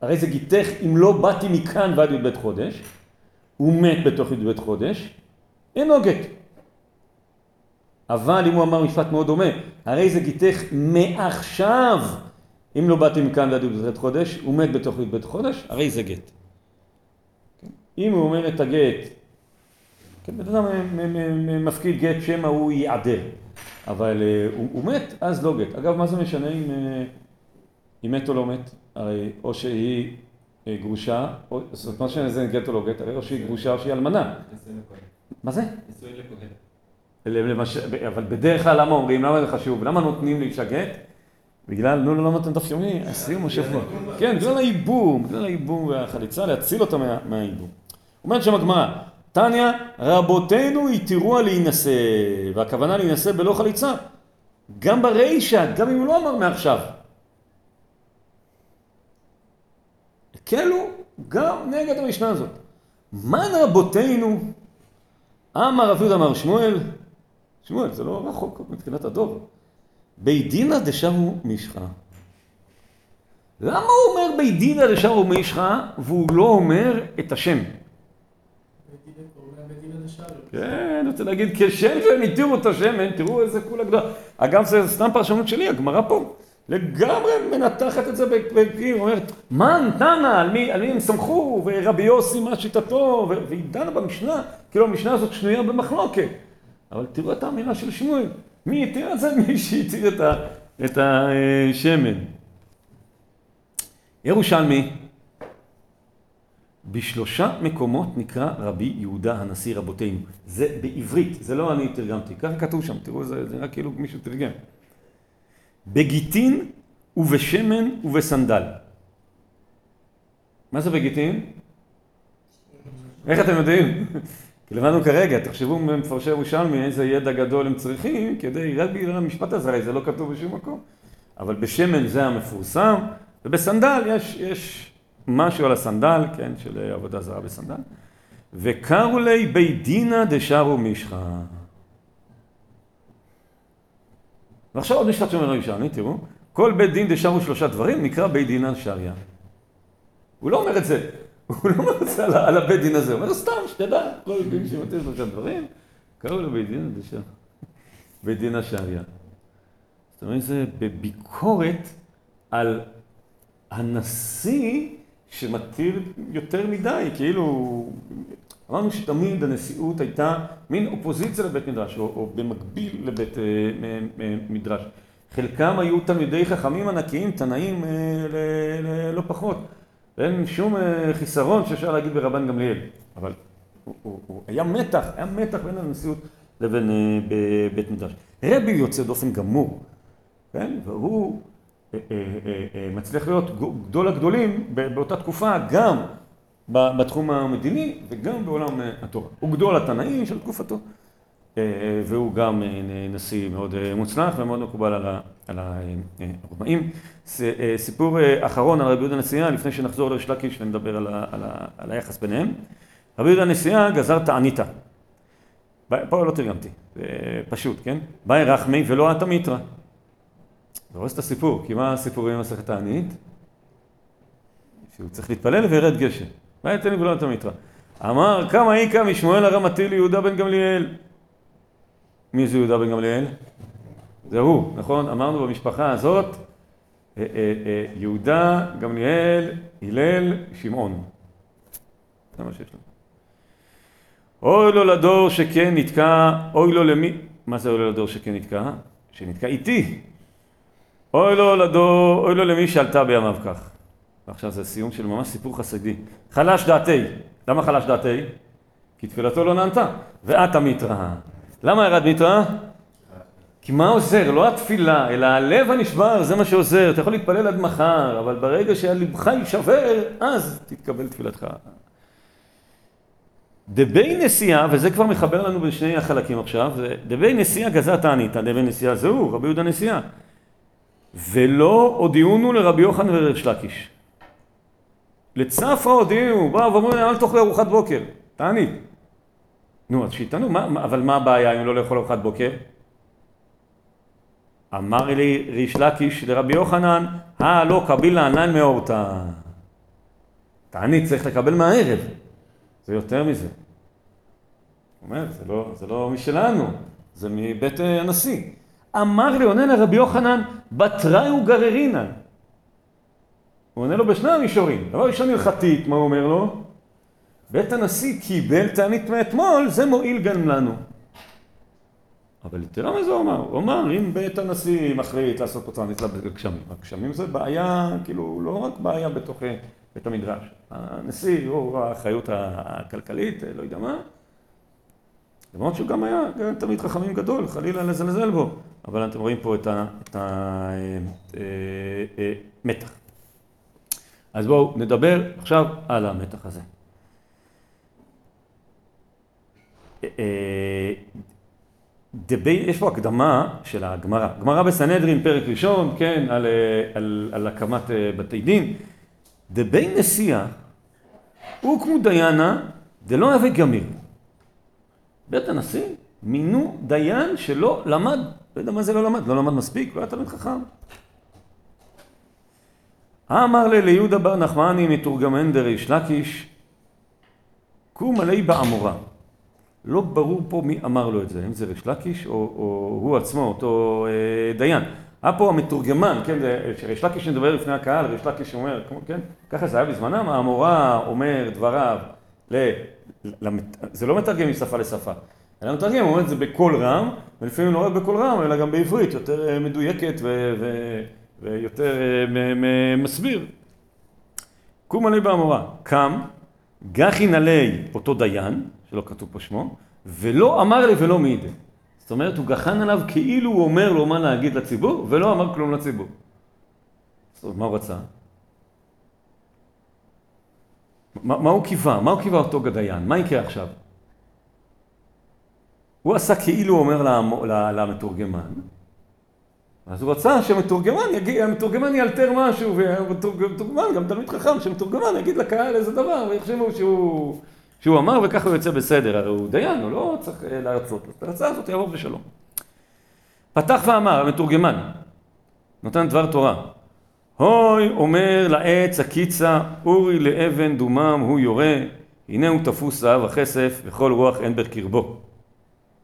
הרי זה גיתך אם לא באתי מכאן ועד י"ב חודש, הוא מת בתוך י"ב חודש, אינו גט. אבל אם הוא אמר משפט מאוד דומה, הרי זה גיתך מעכשיו אם לא באתי מכאן ועד י"ב חודש, הוא מת בתוך י"ב חודש, הרי זה גט. אם הוא אומר את הגט, כן, בן אדם מפקיד גט שמא הוא ייעדר, אבל uh, הוא, הוא מת, אז לא גט. אגב, מה זה משנה אם, uh, אם מת או לא מת? הרי או שהיא uh, גרושה, או, זאת אומרת, מה משנה זה גט או לא גט, הרי או שהיא גרושה או שהיא אלמנה. מה זה? נישואין לכהן. אבל בדרך כלל למה אומרים, למה זה חשוב? למה נותנים לאישה גט? בגלל, נו, לא נותן דף יומי, הסיום השבוע. כן, בגלל הייבום, בגלל הייבום והחליצה, להציל אותה מהייבום. אומרת שם הגמרא, תניא, רבותינו התירוה להינשא, והכוונה להינשא בלא חליצה. גם ברישא, גם אם הוא לא אמר מעכשיו. הקלו גם נגד המשנה הזאת. מן רבותינו, אמר רב יהודה אמר שמואל, שמואל זה לא רחוק מבחינת הדור. בית דינא דשארו מישחא. למה הוא אומר בית דינא דשארו מישחא והוא לא אומר את השם? כן, רוצה להגיד, כשם שהם התירו את השמן, תראו איזה כולה גדולה. אגב, זה סתם פרשנות שלי, הגמרא פה לגמרי מנתחת את זה בקיר, אומרת, על מי, על מי הם סמכו, ורבי יוסי מה שיטתו, והיא דנה במשנה, כאילו המשנה הזאת שנויה במחלוקת. אבל תראו את האמירה של שמואל. מי התיר את זה? מי שהתיר את, ה, את השמן. ירושלמי, בשלושה מקומות נקרא רבי יהודה הנשיא רבותינו. זה בעברית, זה לא אני תרגמתי, ככה כתוב שם, תראו, זה נראה כאילו מישהו תרגם. בגיטין ובשמן ובסנדל. מה זה בגיטין? איך אתם יודעים? כי למדנו כרגע, תחשבו מפרשי ירושלמי איזה ידע גדול הם צריכים, כדי, רק בגלל המשפט הזה, הרי זה לא כתוב בשום מקום. אבל בשמן זה המפורסם, ובסנדל יש, יש משהו על הסנדל, כן, של עבודה זרה בסנדל. וקראו לי בית דינא דשארו מישחא. ועכשיו עוד משפט שאומר ירושלמי, תראו, כל בית דין דשארו שלושה דברים נקרא בית דינא שריה. הוא לא אומר את זה, הוא לא זה על, הבית דין הזה, הוא אומר סתם, שתדע, כל דין שמתאים שלושה דברים, קראו לו בית דין דשארו. בית דינא שריה. זאת אומרת, זה בביקורת על הנשיא שמתיר יותר מדי, כאילו, אמרנו שתמיד הנשיאות הייתה מין אופוזיציה לבית מדרש, או, או במקביל לבית אה, מדרש. חלקם היו תלמידי חכמים ענקיים, תנאים אה, לא פחות. ואין שום אה, חיסרון שאפשר להגיד ברבן גמליאל. אבל הוא, הוא, הוא היה מתח, היה מתח בין הנשיאות לבין אה, בית מדרש. רבי יוצא דופן גמור, כן? והוא אה, מצליח להיות גדול הגדולים באותה תקופה גם בתחום המדיני וגם בעולם התורה. הוא גדול התנאים של תקופתו והוא גם נשיא מאוד מוצלח ומאוד מקובל על הרומאים. סיפור אחרון על רבי יהודה נשיאה לפני שנחזור לריש לקיש ונדבר על היחס ביניהם. רבי יהודה נשיאה גזר תעניתא. פה לא תרגמתי, פשוט, כן? באי רחמי ולא עתה מיתרא. זה הורס את הסיפור, כי מה הסיפורים במסכת הענית? שהוא צריך להתפלל וירד גשם. מה יתן לי ולא נתן מיתרא? אמר כמה איכא משמואל הרמתי ליהודה בן גמליאל. מי זה יהודה בן גמליאל? זה הוא, נכון? אמרנו במשפחה הזאת, אה, אה, אה, יהודה, גמליאל, הלל, שמעון. זה מה שיש לנו. אוי לו לדור שכן נתקע, אוי לו למי, מה זה אוי לו לדור שכן נתקע? שנתקע איתי. אוי לו לדור, אוי לו למי שעלתה בימיו כך. ועכשיו זה סיום של ממש סיפור חסידי. חלש דעתי. למה חלש דעתי? כי תפילתו לא נענתה. ואת המיתרא. למה ירד מיתרא? כי מה עוזר? לא התפילה, אלא הלב הנשבר, זה מה שעוזר. אתה יכול להתפלל עד מחר, אבל ברגע שהלבך יישבר, אז תתקבל תפילתך. דבי נשיאה, וזה כבר מחבר לנו בין שני החלקים עכשיו, דבי נשיאה גזת תענית, דבי נשיאה זהו, רבי יהודה נשיאה. ולא הודיעונו לרבי יוחנן וריש לקיש. לצפרא הודיעו, באו ואמרו להם אל תאכלו ארוחת בוקר, תענית. נו, אז שיטענו, אבל מה הבעיה אם לא לאכול ארוחת בוקר? אמר לי ריש לקיש לרבי יוחנן, אה לא קבילה ענן מאורתא. תענית צריך לקבל מהערב, זה יותר מזה. הוא אומר, זה לא, זה לא משלנו, זה מבית הנשיא. אמר לי, עונה לרבי יוחנן, בתראי וגררינן. הוא עונה לו בשני המישורים. דבר ראשון הלכתית, מה הוא אומר לו? בית הנשיא קיבל תענית מאתמול, זה מועיל גם לנו. אבל יתרה מזה הוא אמר, הוא אמר, אם בית הנשיא מחליט לעשות פה תענית לגשמים, הגשמים זה בעיה, כאילו, לא רק בעיה בתוך בית המדרש. הנשיא הוא האחריות הכלכלית, לא יודע מה. למרות שהוא גם היה תלמיד חכמים גדול, חלילה לזלזל בו. אבל אתם רואים פה את המתח. אז בואו נדבר עכשיו על המתח הזה. דבי, יש פה הקדמה של הגמרא. גמרא בסנהדרין, פרק ראשון, כן, על, על, על הקמת בתי דין. דבי נשיאה, הוא כמו דיינה, דלא הווה גמיר. בית הנשיא מינו דיין שלא למד לא יודע מה זה לא למד, לא למד מספיק, לא היה תלמיד חכם. אמר לי ליהודה בר נחמני מתורגמן דריש לקיש, קום עלי בעמורה. לא ברור פה מי אמר לו את זה, אם זה ריש לקיש או, או הוא עצמו, אותו אה, דיין. היה פה המתורגמן, כן, שריש לקיש מדבר לפני הקהל, ריש לקיש אומר, כן, ככה זה היה בזמנם, המורה אומר דבריו, ל, למת, זה לא מתרגם משפה לשפה, אלא מתרגם, הוא אומר את זה בקול רם, ולפעמים לא רק בקול רם, אלא גם בעברית, יותר אה, מדויקת ו- ו- ויותר אה, מסביר. קום עלי באמורה, קם, גחין עלי אותו דיין, שלא כתוב פה שמו, ולא אמר לי ולא מעידה. זאת אומרת, הוא גחן עליו כאילו הוא אומר לו מה להגיד לציבור, ולא אמר כלום לציבור. זאת אומרת, מה הוא רצה? מה, מה הוא קיווה? מה הוא קיווה אותו דיין? מה יקרה עכשיו? הוא עשה כאילו הוא אומר למתורגמן, אז הוא רצה שהמתורגמן יגיד, המתורגמן יאלתר משהו, והמתורגמן, גם תלמיד חכם, שמתורגמן יגיד לקהל איזה דבר, ויחשבו שהוא, שהוא אמר וככה הוא יוצא בסדר, הרי הוא דיין, הוא לא צריך אה, להרצות, אז ההרצאה הזאת יעבור בשלום. פתח ואמר, המתורגמן, נותן דבר תורה, הוי אומר לעץ הקיצה, אורי לאבן דומם הוא יורה, הנה הוא תפוס זהב הכסף, וכל רוח אין בקרבו.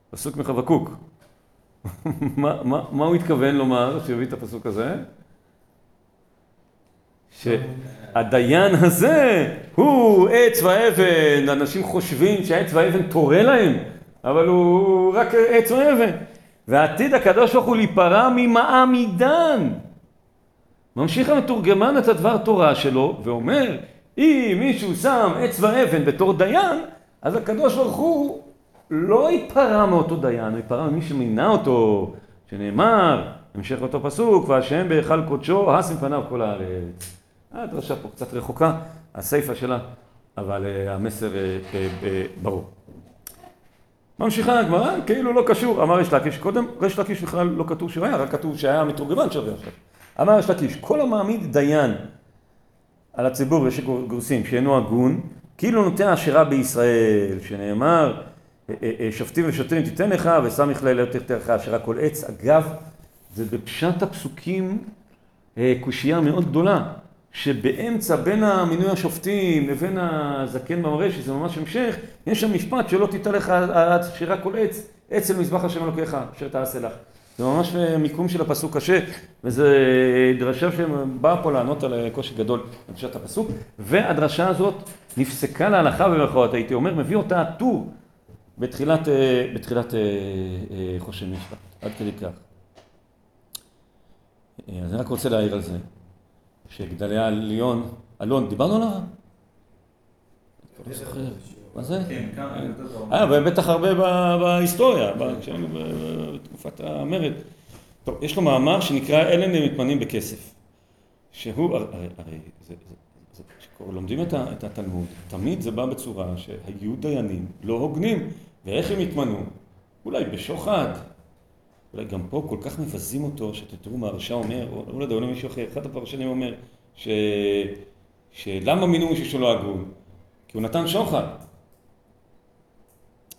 פסוק מחבקוק. מה, מה, מה הוא התכוון לומר שהביא את הפסוק הזה? שהדיין הזה הוא עץ ואבן, אנשים חושבים שהעץ והאבן תורה להם, אבל הוא רק עץ ואבן. ועתיד הקדוש ברוך הוא להיפרע ממעמידן. ממשיך המתורגמן את הדבר תורה שלו ואומר, אם מישהו שם עץ ואבן בתור דיין, אז הקדוש ברוך הוא לא ייפרע מאותו דיין, הוא ייפרע ממי שמינה אותו, שנאמר, המשך אותו פסוק, והשם בהיכל קודשו, הס מפניו כל הארץ. הדרשה פה קצת רחוקה, הסיפה שלה, אבל uh, המסר uh, ברור. ממשיכה הגמרא, כאילו לא קשור, אמר יש לקיש, קודם ריש לקיש בכלל לא כתוב שהוא היה, רק כתוב שהיה מתורגמן שווה עכשיו. אמר יש לקיש, כל המעמיד דיין על הציבור יש גורסים שאינו הגון, כאילו נוטע עשירה בישראל, שנאמר שופטים ושוטרים תיתן לך ושם מכלל לא תתן לך עשירה כל עץ. אגב, זה בפשט הפסוקים קושייה מאוד גדולה, שבאמצע בין המינוי השופטים לבין הזקן במראה, שזה ממש המשך, יש שם משפט שלא תיתן לך עשירה כל עץ, עץ אל מזבח השם אלוקיך, אשר תעשה לך. זה ממש מיקום של הפסוק קשה, וזה דרשה שבאה פה לענות על קושי גדול בפשט הפסוק, והדרשה הזאת נפסקה להלכה במרכאות, הייתי אומר, מביא אותה הטור בתחילת, בתחילת חושן משפט, עד כדי כך. אז אני רק רוצה להעיר על זה, שגדליה עליון, אלון, דיברנו עליו? לא זוכר, מה זה? אה, ובטח הרבה בהיסטוריה, בתקופת המרד. טוב, יש לו מאמר שנקרא אלה מתמנים בכסף. שהוא, הרי, הרי, כשלומדים את התלמוד, תמיד זה בא בצורה שהיו דיינים לא הוגנים, ואיך הם התמנו? אולי בשוחד, אולי גם פה כל כך מבזים אותו, שאתם תראו מה הרשע אומר, או לא יודע, אולי מישהו אחר, אחד הפרשנים אומר, ש... שלמה מינו מישהו שלא הגון? כי הוא נתן שוחד.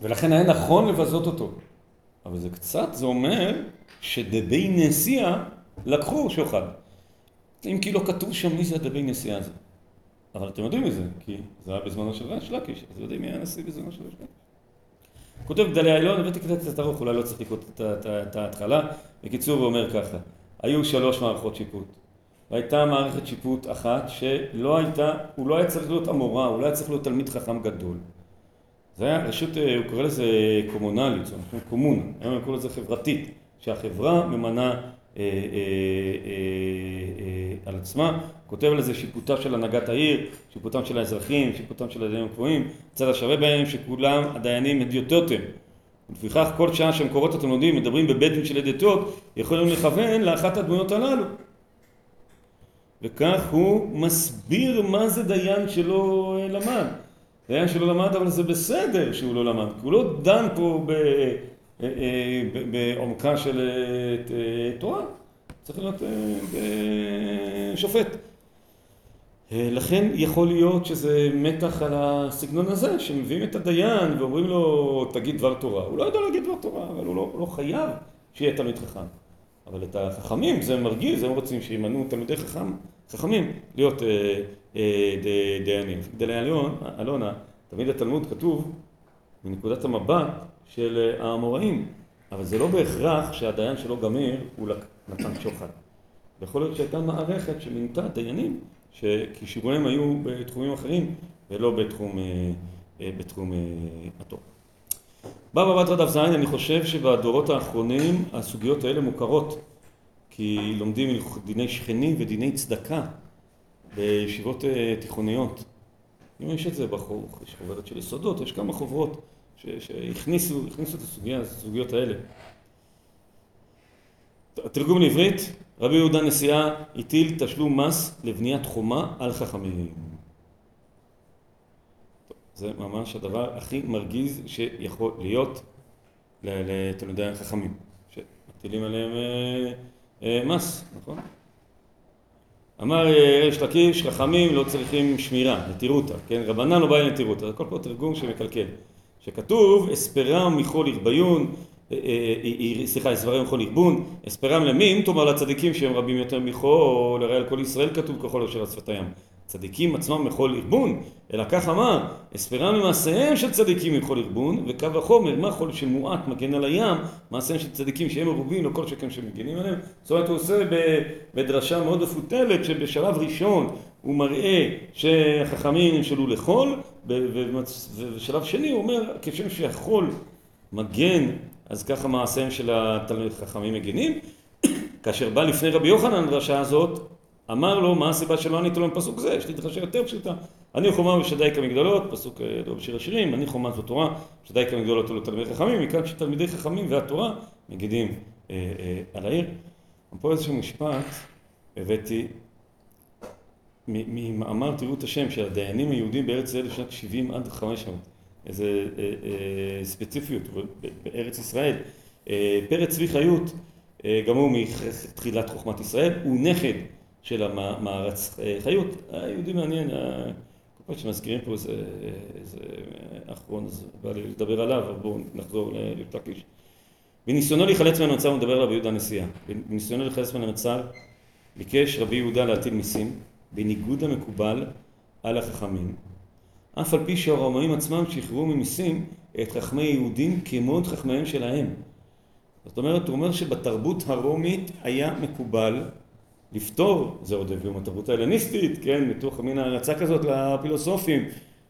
ולכן היה נכון לבזות אותו. אבל זה קצת, זה אומר שדבי נשיאה לקחו שוחד. אם כי לא כתוב שם מי זה הדבי נשיאה הזה. אבל אתם יודעים מי זה, כי זה היה בזמנו של רש לקיש, אז יודעים מי היה הנשיא בזמנו של רש לקיש. כותב גדלי העליון, הבאתי קצת ארוך, אולי לא צריך לקרוא את ההתחלה. בקיצור, הוא אומר ככה, היו שלוש מערכות שיפוט. והייתה מערכת שיפוט אחת שלא הייתה, הוא לא היה צריך להיות אמורה, הוא לא היה צריך להיות תלמיד חכם גדול. זה היה רשות, הוא קורא לזה קומונלית, זאת אומרת קומונה, היום הוא קורא לזה חברתית, שהחברה ממנה אה, אה, אה, על עצמה, כותב לזה שיפוטה של הנהגת העיר, שיפוטם של האזרחים, שיפוטם של הדיינים הקבועים, צד השווה בהם שכולם הדיינים הדיוטותם. ולפיכך כל שעה שמקורות התלמודים מדברים בבית דין של הדיוטות, יכולים לכוון לאחת הדמויות הללו. וכך הוא מסביר מה זה דיין שלא למד. דיין שלא למד, אבל זה בסדר שהוא לא למד, כי הוא לא דן פה בעומקה של תורה, צריך להיות שופט. לכן יכול להיות שזה מתח על הסגנון הזה, שמביאים את הדיין ואומרים לו תגיד דבר תורה. הוא לא יודע להגיד דבר תורה, אבל הוא לא, לא חייב שיהיה תלמיד חכם. אבל את החכמים זה מרגיז, הם רוצים שימנו תלמידי חכם, חכמים להיות אה, אה, דיינים. אלון, אלונה, תמיד התלמוד כתוב מנקודת המבט של האמוראים, אבל זה לא בהכרח שהדיין שלו גמר הוא נתן שוחד. יכול להיות שהייתה מערכת שמינתה דיינים שכישוריהם היו בתחומים אחרים ולא בתחום, בתחום התורה. בבא בתרא דף ז, אני חושב שבדורות האחרונים הסוגיות האלה מוכרות כי לומדים דיני שכנים ודיני צדקה בישיבות תיכוניות. אם יש את זה בחור, יש חוברת של יסודות, יש כמה חוברות שהכניסו את הסוגיה, הסוגיות האלה. תרגום לעברית, רבי יהודה נשיאה הטיל תשלום מס לבניית חומה על חכמים. זה ממש הדבר הכי מרגיז שיכול להיות. לתלמידי החכמים, שמטילים עליהם אה, אה, מס, נכון? אמר אה, ריש לקיש, חכמים לא צריכים שמירה, נטירותא, כן? רבנן לא בא לנטירותא, הכל פה תרגום שמקלקל. שכתוב, אספרם מכל ירביון, אה, אה, אה, סליחה, אספרם מכל ירבון, אספרם למין, תאמר לצדיקים שהם רבים יותר מכל, הרי על כל ישראל כתוב ככל אשר על שפתיים. צדיקים עצמם מכל ירבון, אלא כך אמר, אספרם למעשיהם של צדיקים מכל ירבון, וקו החומר, מה כל שמועט מגן על הים, מעשיהם של צדיקים שהם מרובים, לא כל שכן שמגנים עליהם. זאת אומרת, הוא עושה בדרשה מאוד מפותלת, שבשלב ראשון הוא מראה שהחכמים נמשלו לחול, ובשלב שני הוא אומר, כשם שהחול מגן, אז ככה מעשיהם של התלמיד חכמים מגנים. כאשר בא לפני רבי יוחנן הדרשה הזאת, אמר לו, מה הסיבה שלא ענית לו מפסוק זה? יש לי דרשה יותר פשוטה. אני חומה ושדי כמגדלות, פסוק אה, לא בשיר השירים, אני חומה זו תורה, שדי כמגדלות ולא תלמידי חכמים, מכאן שתלמידי חכמים והתורה מגידים אה, אה, על העיר. פה איזשהו משפט הבאתי ממאמר תראו את השם של הדיינים היהודים בארץ ישראל לשנת 70 עד 500, איזה אה, אה, ספציפיות בארץ ישראל. אה, פרץ צבי חיות, אה, גם הוא מתחילת חוכמת ישראל, הוא נכד של המערץ אה, חיות. היהודי מעניין, כל פעם שמזכירים פה איזה, איזה אחרון, אז בא לי לדבר עליו, אבל בואו נחזור לפתקיש. בניסיונו להיחלץ המצב, הוא מדבר עליו ביהודה הנשיאה. בניסיונו להיחלץ המצב, ביקש רבי יהודה להטיל מיסים, בניגוד המקובל על החכמים, אף על פי שהרומאים עצמם שחררו ממיסים את חכמי יהודים כמו את חכמיהם שלהם. זאת אומרת, הוא אומר שבתרבות הרומית היה מקובל לפתור, זה עוד הביאו מהתרבות ההלניסטית, כן, מתוך מין ההרצה כזאת לפילוסופים,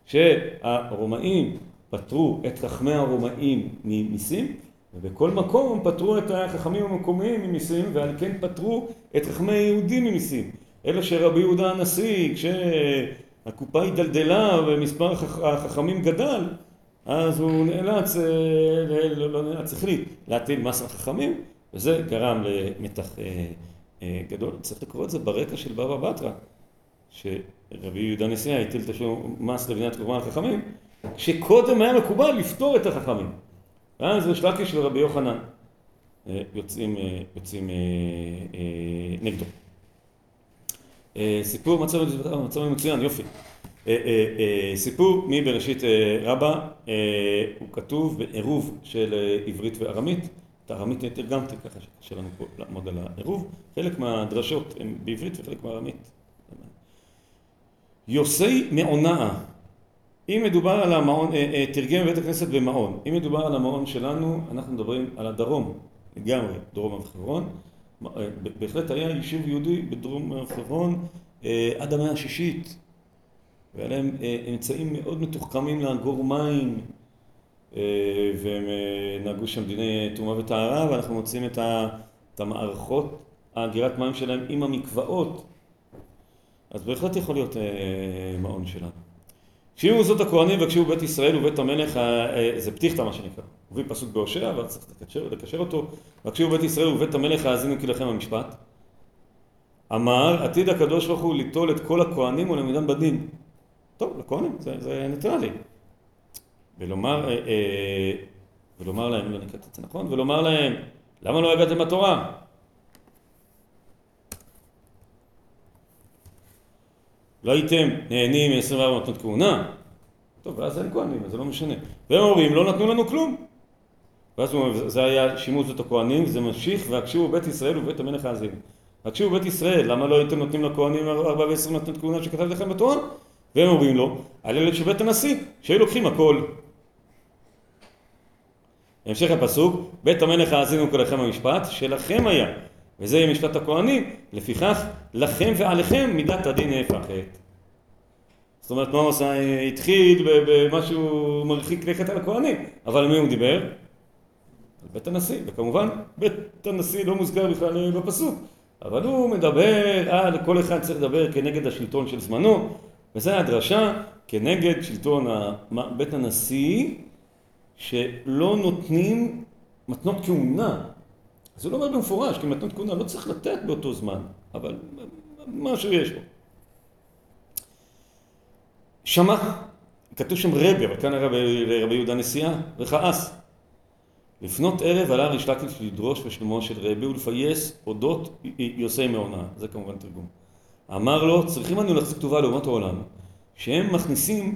שהרומאים פטרו את חכמי הרומאים ממיסים, ובכל מקום פטרו את החכמים המקומיים ממיסים, ועל כן פטרו את חכמי היהודים ממיסים. אלא שרבי יהודה הנשיא, כשהקופה הידלדלה ומספר החכ- החכמים גדל, אז הוא נאלץ, אה, לא, לא נאלץ, החליט להטיל מס על חכמים, וזה גרם למתח אה, גדול. צריך לקרוא את זה ברקע של בבא בתרא, שרבי יהודה נשיאה הטיל תשלום מס לבניית קורבן על חכמים, שקודם היה מקובל לפתור את החכמים. ואז ריש לקיש ורבי יוחנן אה, יוצאים, אה, יוצאים אה, אה, נגדו. אה, סיפור מצב, מצוין, יופי. אה, אה, אה, סיפור מבראשית אה, רבה, אה, הוא כתוב בעירוב של אה, עברית וארמית. את הארמית תרגמתי, ככה שקשה לנו פה לעמוד על העירוב. חלק מהדרשות הן בעברית וחלק בארמית. יוסי מעונאה. אם מדובר על המעון, אה, אה, תרגם בבית הכנסת במעון. אם מדובר על המעון שלנו, אנחנו מדברים על הדרום, לגמרי, דרום הר חברון. אה, בהחלט היה יישוב יהודי בדרום הר חברון עד המאה השישית. והיה להם אמצעים מאוד מתוחכמים לאגור מים, והם אה, נהגו שם דיני טומאה וטהרה, ואנחנו מוצאים את המערכות, האגירת מים שלהם עם המקוואות. אז בהחלט יכול להיות אה, מעון שלנו. כשיהיו מוסדות הכהנים והקשיבו בית ישראל ובית המלך, אה, אה, זה פתיחתא מה שנקרא. הוא מביא פסוק בהושע, אבל צריך לקשר, לקשר אותו. והקשיבו בית ישראל ובית המלך האזינו כי לכם המשפט. אמר, עתיד הקדוש ברוך הוא ליטול את כל הכהנים ולעמידם בדין. טוב, לכהנים, זה, זה ניטרלי. ולומר, אה, אה, ולומר להם, לא נקראת את זה נכון, ולומר להם, למה לא הגעתם בתורה? לא הייתם נהנים מ-24 מתנות כהונה? טוב, ואז אין כהנים, אז זה לא משנה. והם אומרים, לא נתנו לנו כלום. ואז הוא אומר, זה היה שימוש זאת הכהנים, זה ממשיך, והקשיבו בית ישראל ובית המלך האזינו. הקשיבו בית ישראל, למה לא הייתם נותנים לכהנים 4 ו-20 מתנות כהונה שכתב לכם בתורה? והם אומרים לו, על אלה של בית הנשיא, שהיו לוקחים הכל. המשך הפסוק, בית המלך האזינו כלכם המשפט, שלכם היה, וזה יהיה משפט הכהנים, לפיכך לכם ועליכם מידת הדין נהפכת. זאת אומרת, מה הוא עשה? התחיל במשהו מרחיק לכת על הכהנים, אבל על מי הוא דיבר? על בית הנשיא, וכמובן בית הנשיא לא מוזכר בכלל בפסוק, אבל הוא מדבר על כל אחד צריך לדבר כנגד השלטון של זמנו, וזו הדרשה כנגד שלטון בית הנשיא, שלא נותנים מתנות כהונה. הוא לא אומר במפורש, כי מתנות כהונה לא צריך לתת באותו זמן, אבל משהו יש לו. שמע, כתוב שם רבי, אבל כאן רבי יהודה נשיאה, וכעס. לפנות ערב עלה ריש לקיש לדרוש בשלומו של רבי ולפייס אודות יוסי מעונה, זה כמובן תרגום. אמר לו, צריכים אנו להחזיק כתובה לאומות העולם, שהם מכניסים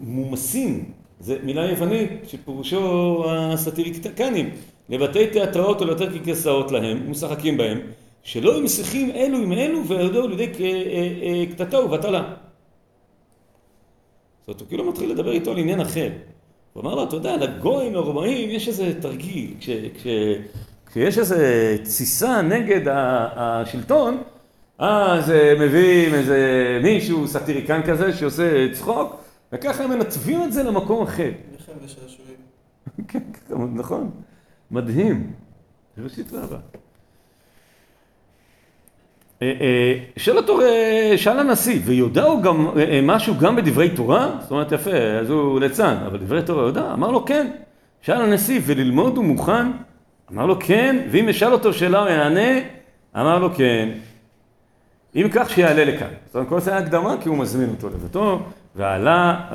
מומסים, זה מילה יוונית שפירושו הסטיריקטקנים, לבתי תיאטראות או לבתי כסאות להם, משחקים בהם, שלא משיחים אלו עם אלו וירדו לידי אה, אה, קטטה ובטלה. זאת אומרת, הוא כאילו מתחיל לדבר איתו על עניין אחר. הוא אמר לו, אתה יודע, לגויים, לרומאים, יש איזה תרגיל. כש, כש, כשיש איזה תסיסה נגד השלטון, אז מביאים איזה מישהו סאטיריקן כזה שעושה צחוק, וככה הם מנתבים את זה למקום אחר. לחם ושעשועים. כן, נכון. מדהים. ראשית רבה. אה, אה, שאל אותו, אה, שאל הנשיא, ויודעו גם משהו גם בדברי תורה? זאת אומרת, יפה, אז הוא ליצן, אבל דברי תורה יודע? אמר לו כן. שאל הנשיא, וללמוד הוא מוכן? אמר לו כן, ואם ישאל אותו שאלה הוא יענה? אמר לו כן. אם כך שיעלה לכאן. זאת אומרת, כל זה היה הקדמה כי הוא מזמין אותו לביתו, ועלה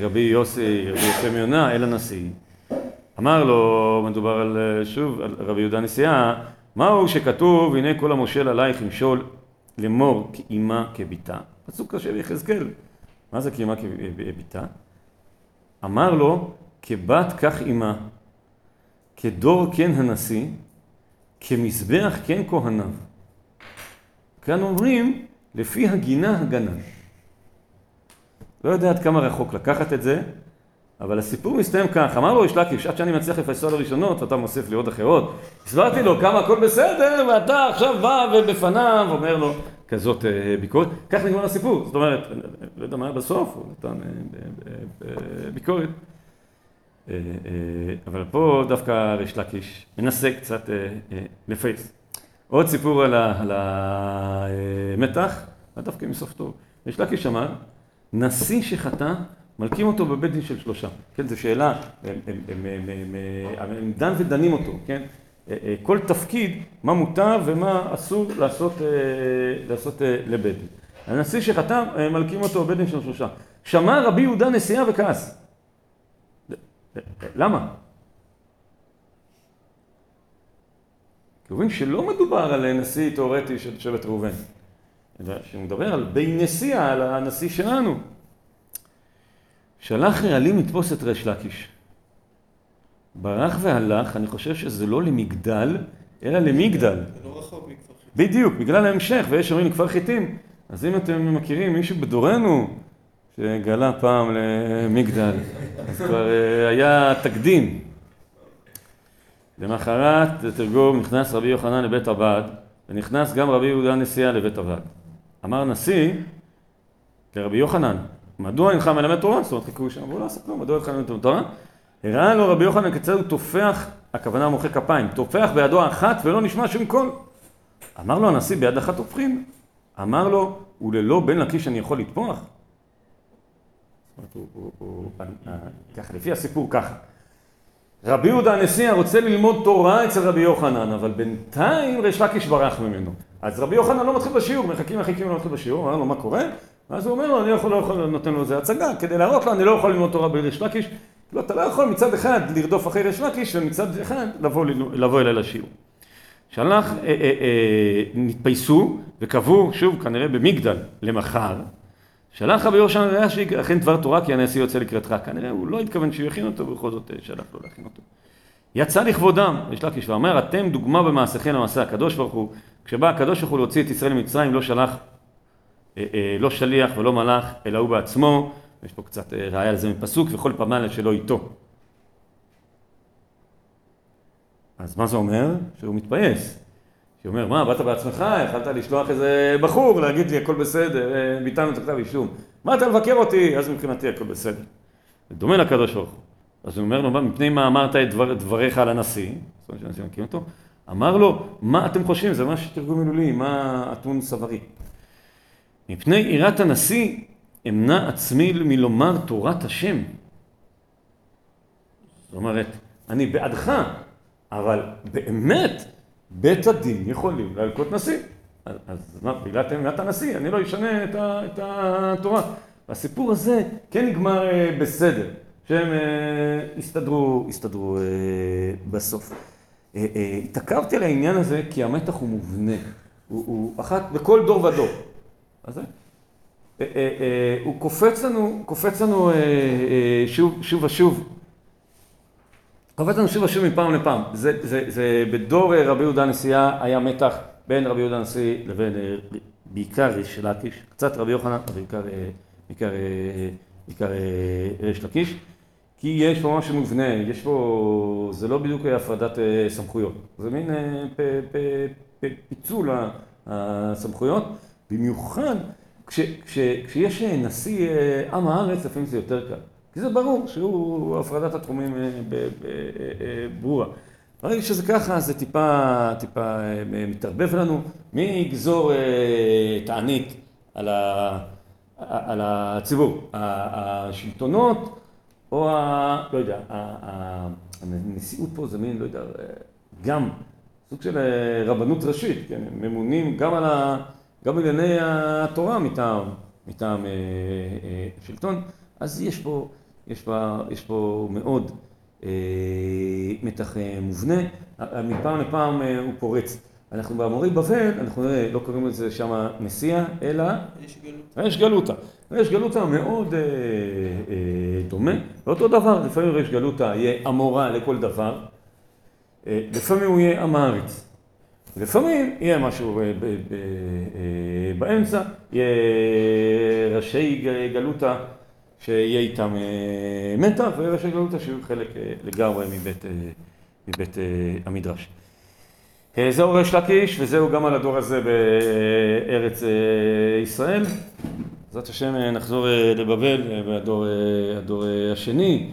רבי יוסי, רבי יוסי מיונה אל הנשיא. אמר לו, מדובר על, שוב, על רבי יהודה נשיאה, מהו שכתוב, הנה כל המושל עלייך ימשול לאמור כאימה כביתה? פסוק קשה ביחזקאל. מה זה כאימה כביתה? אמר לו, כבת כך אימה, כדור כן הנשיא, כמזבח כן כהניו. כאן אומרים, לפי הגינה הגנה. לא יודע עד כמה רחוק לקחת את זה, אבל הסיפור מסתיים כך, אמר לו יש לקיש, עד שאני מצליח לפסוע לראשונות ואתה מוסיף לי עוד אחרות. הסברתי לו כמה הכל בסדר ואתה עכשיו בא ובפניו אומר לו כזאת אה, ביקורת. כך נגמר הסיפור, זאת אומרת, לא יודע מה היה בסוף, הוא נתן אה, ביקורת. אה, אבל פה דווקא ריש לקיש מנסה קצת לפייס. עוד סיפור על המתח, דווקא מסוף טוב. ריש לקיש אמר, נשיא שחטא מלקים אותו בבית דין של שלושה, כן, זו שאלה, הם דן ודנים אותו, כן, אה, אה, כל תפקיד, מה מותר ומה אסור לעשות, אה, לעשות לבית דין. הנשיא שחתם, מלקים אותו בבית דין של שלושה. שמע רבי יהודה נשיאה וכעס. למה? מבין שלא מדובר על נשיא תיאורטי של שבט ראובן, אלא שהוא מדבר על בי נשיאה, על הנשיא שלנו. שלח רעלים לתפוס את ריש לקיש. ברח והלך, אני חושב שזה לא למגדל, אלא למגדל. לא רחוק מכפר חיטים. בדיוק, בגלל ההמשך, ויש אומרים כפר חיטים. אז אם אתם מכירים מישהו בדורנו שגלה פעם למגדל, אז כבר אה, היה תקדים. למחרת, תרגום, נכנס רבי יוחנן לבית הבד, ונכנס גם רבי יהודה נשיאה לבית הבד. אמר נשיא לרבי יוחנן, מדוע אינך מלמד תורה? זאת אומרת, חכו שם, והוא לא עשה כלום, מדוע אינך מלמד תורה? הראה לו רבי יוחנן כיצד הוא טופח, הכוונה מוחא כפיים, טופח בידו האחת ולא נשמע שום קול. אמר לו הנשיא, ביד אחת טופחים. אמר לו, וללא בן לקיש אני יכול לטפוח? ככה, לפי הסיפור ככה. רבי יהודה הנשיא רוצה ללמוד תורה אצל רבי יוחנן, אבל בינתיים ריש לקיש ברח ממנו. אז רבי יוחנן לא מתחיל בשיעור, מחכים מחכים לא מתחיל בשיעור, אמר לו מה קורה? ואז הוא אומר לו, אני יכול, לא יכול, נותן לו איזה הצגה, כדי להראות לו, אני לא יכול ללמוד תורה בריש לקיש. לא, אתה לא יכול מצד אחד לרדוף אחרי ריש לקיש, ומצד אחד לבוא, לבוא אליי לשיעור. שלח, אה, אה, אה, נתפייסו וקבעו, שוב, כנראה במגדל, למחר. שלח רבי יהושע ראיה שאכן דבר תורה כי הנשיא יוצא לקראתך. כנראה הוא לא התכוון שהוא יכין אותו, ובכל זאת אה, שלח לו להכין אותו. יצא לכבודם, יש לקיש ואומר, אתם דוגמה במעשיכם למעשה הקדוש ברוך הוא. כשבא הקדוש ברוך הוא להוציא את ישראל ממצרים, לא שלח אה, אה, לא שליח ולא מלאך, אלא הוא בעצמו, יש פה קצת אה, ראיה לזה מפסוק, וכל פעמיים שלא איתו. אז מה זה אומר? שהוא מתפייס. שהוא אומר, מה, באת בעצמך, יכלת לשלוח איזה בחור, להגיד לי הכל בסדר, ביטלנו את הכתב אישום. מה אתה מבקר אותי? אז מבחינתי הכל בסדר. זה דומה לקדוש ברוך הוא. אז הוא אומר לו, מפני מה אמרת את דבר, דבריך על הנשיא, זאת אומרת שהנשיא מכיר אותו, אמר לו, מה אתם חושבים? זה ממש תרגום מילולי, מה אתון סברי. מפני יראת הנשיא אמנע עצמי מלומר תורת השם. זאת אומרת, אני בעדך, אבל באמת בית הדין יכולים להלקות נשיא. אז, מה, בגלל אמנת הנשיא, אני לא אשנה את, ה, את התורה. הסיפור הזה כן נגמר אה, בסדר. שהם אה, הסתדרו, הסתדרו אה, בסוף. אה, אה, התעכבתי על העניין הזה כי המתח הוא מובנה. הוא, הוא אחת, בכל דור ודור. אז. אה, אה, אה, הוא קופץ לנו, קופץ לנו אה, אה, שוב, שוב ושוב. קופץ לנו שוב ושוב מפעם לפעם. זה, זה, זה בדור אה, רבי יהודה הנשיאה היה מתח בין רבי יהודה הנשיא לבין אה, בעיקר ריש לקיש, קצת רבי יוחנן, אבל בעיקר, אה, בעיקר, אה, בעיקר אה, ריש לקיש. כי יש פה משהו מובנה, יש פה, זה לא בדיוק הפרדת אה, סמכויות, זה מין אה, פ, פ, פ, פיצול הסמכויות, במיוחד כש, כש, כשיש אה, נשיא אה, עם הארץ, לפעמים זה יותר קל, כי זה ברור שהוא הפרדת התחומים אה, אה, אה, ברורה. ברגע שזה ככה, זה טיפה, טיפה מתערבב לנו, מי יגזור תענית על, ה, על הציבור, השלטונות או ה... לא יודע, הנשיאות פה זה מין, לא יודע, גם סוג של רבנות ראשית, כן, ממונים גם על ה... גם על ענייני התורה מטעם, מטעם שלטון, אז יש פה, יש פה, יש פה מאוד אה, מתח אה, מובנה, אה, מפעם לפעם אה, הוא פורץ. אנחנו באמורי בבל, אנחנו נראה, לא קוראים לזה שם מסיע, אלא יש גלות. ריש גלותא. ריש גלותא מאוד אה, אה, דומה, ואותו דבר, לפעמים ריש גלותא יהיה אמורה לכל דבר, אה, לפעמים הוא יהיה עם הארץ. לפעמים יהיה משהו אה, ב- ב- אה, באמצע, יהיה ראשי גלותא שיהיה איתם אה, מתח, וראשי גלותא שיהיו חלק אה, לגמרי מבית, אה, מבית המדרש. זהו ריש לקיש, וזהו גם על הדור הזה בארץ ישראל. בעזרת השם נחזור לבבל והדור הדור, השני,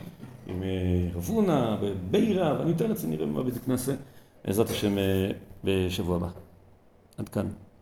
עם אה, רב הונא, בבירה, ואני מתאר לעצמי נראה מה בדיוק נעשה, בעזרת השם בשבוע הבא. עד כאן.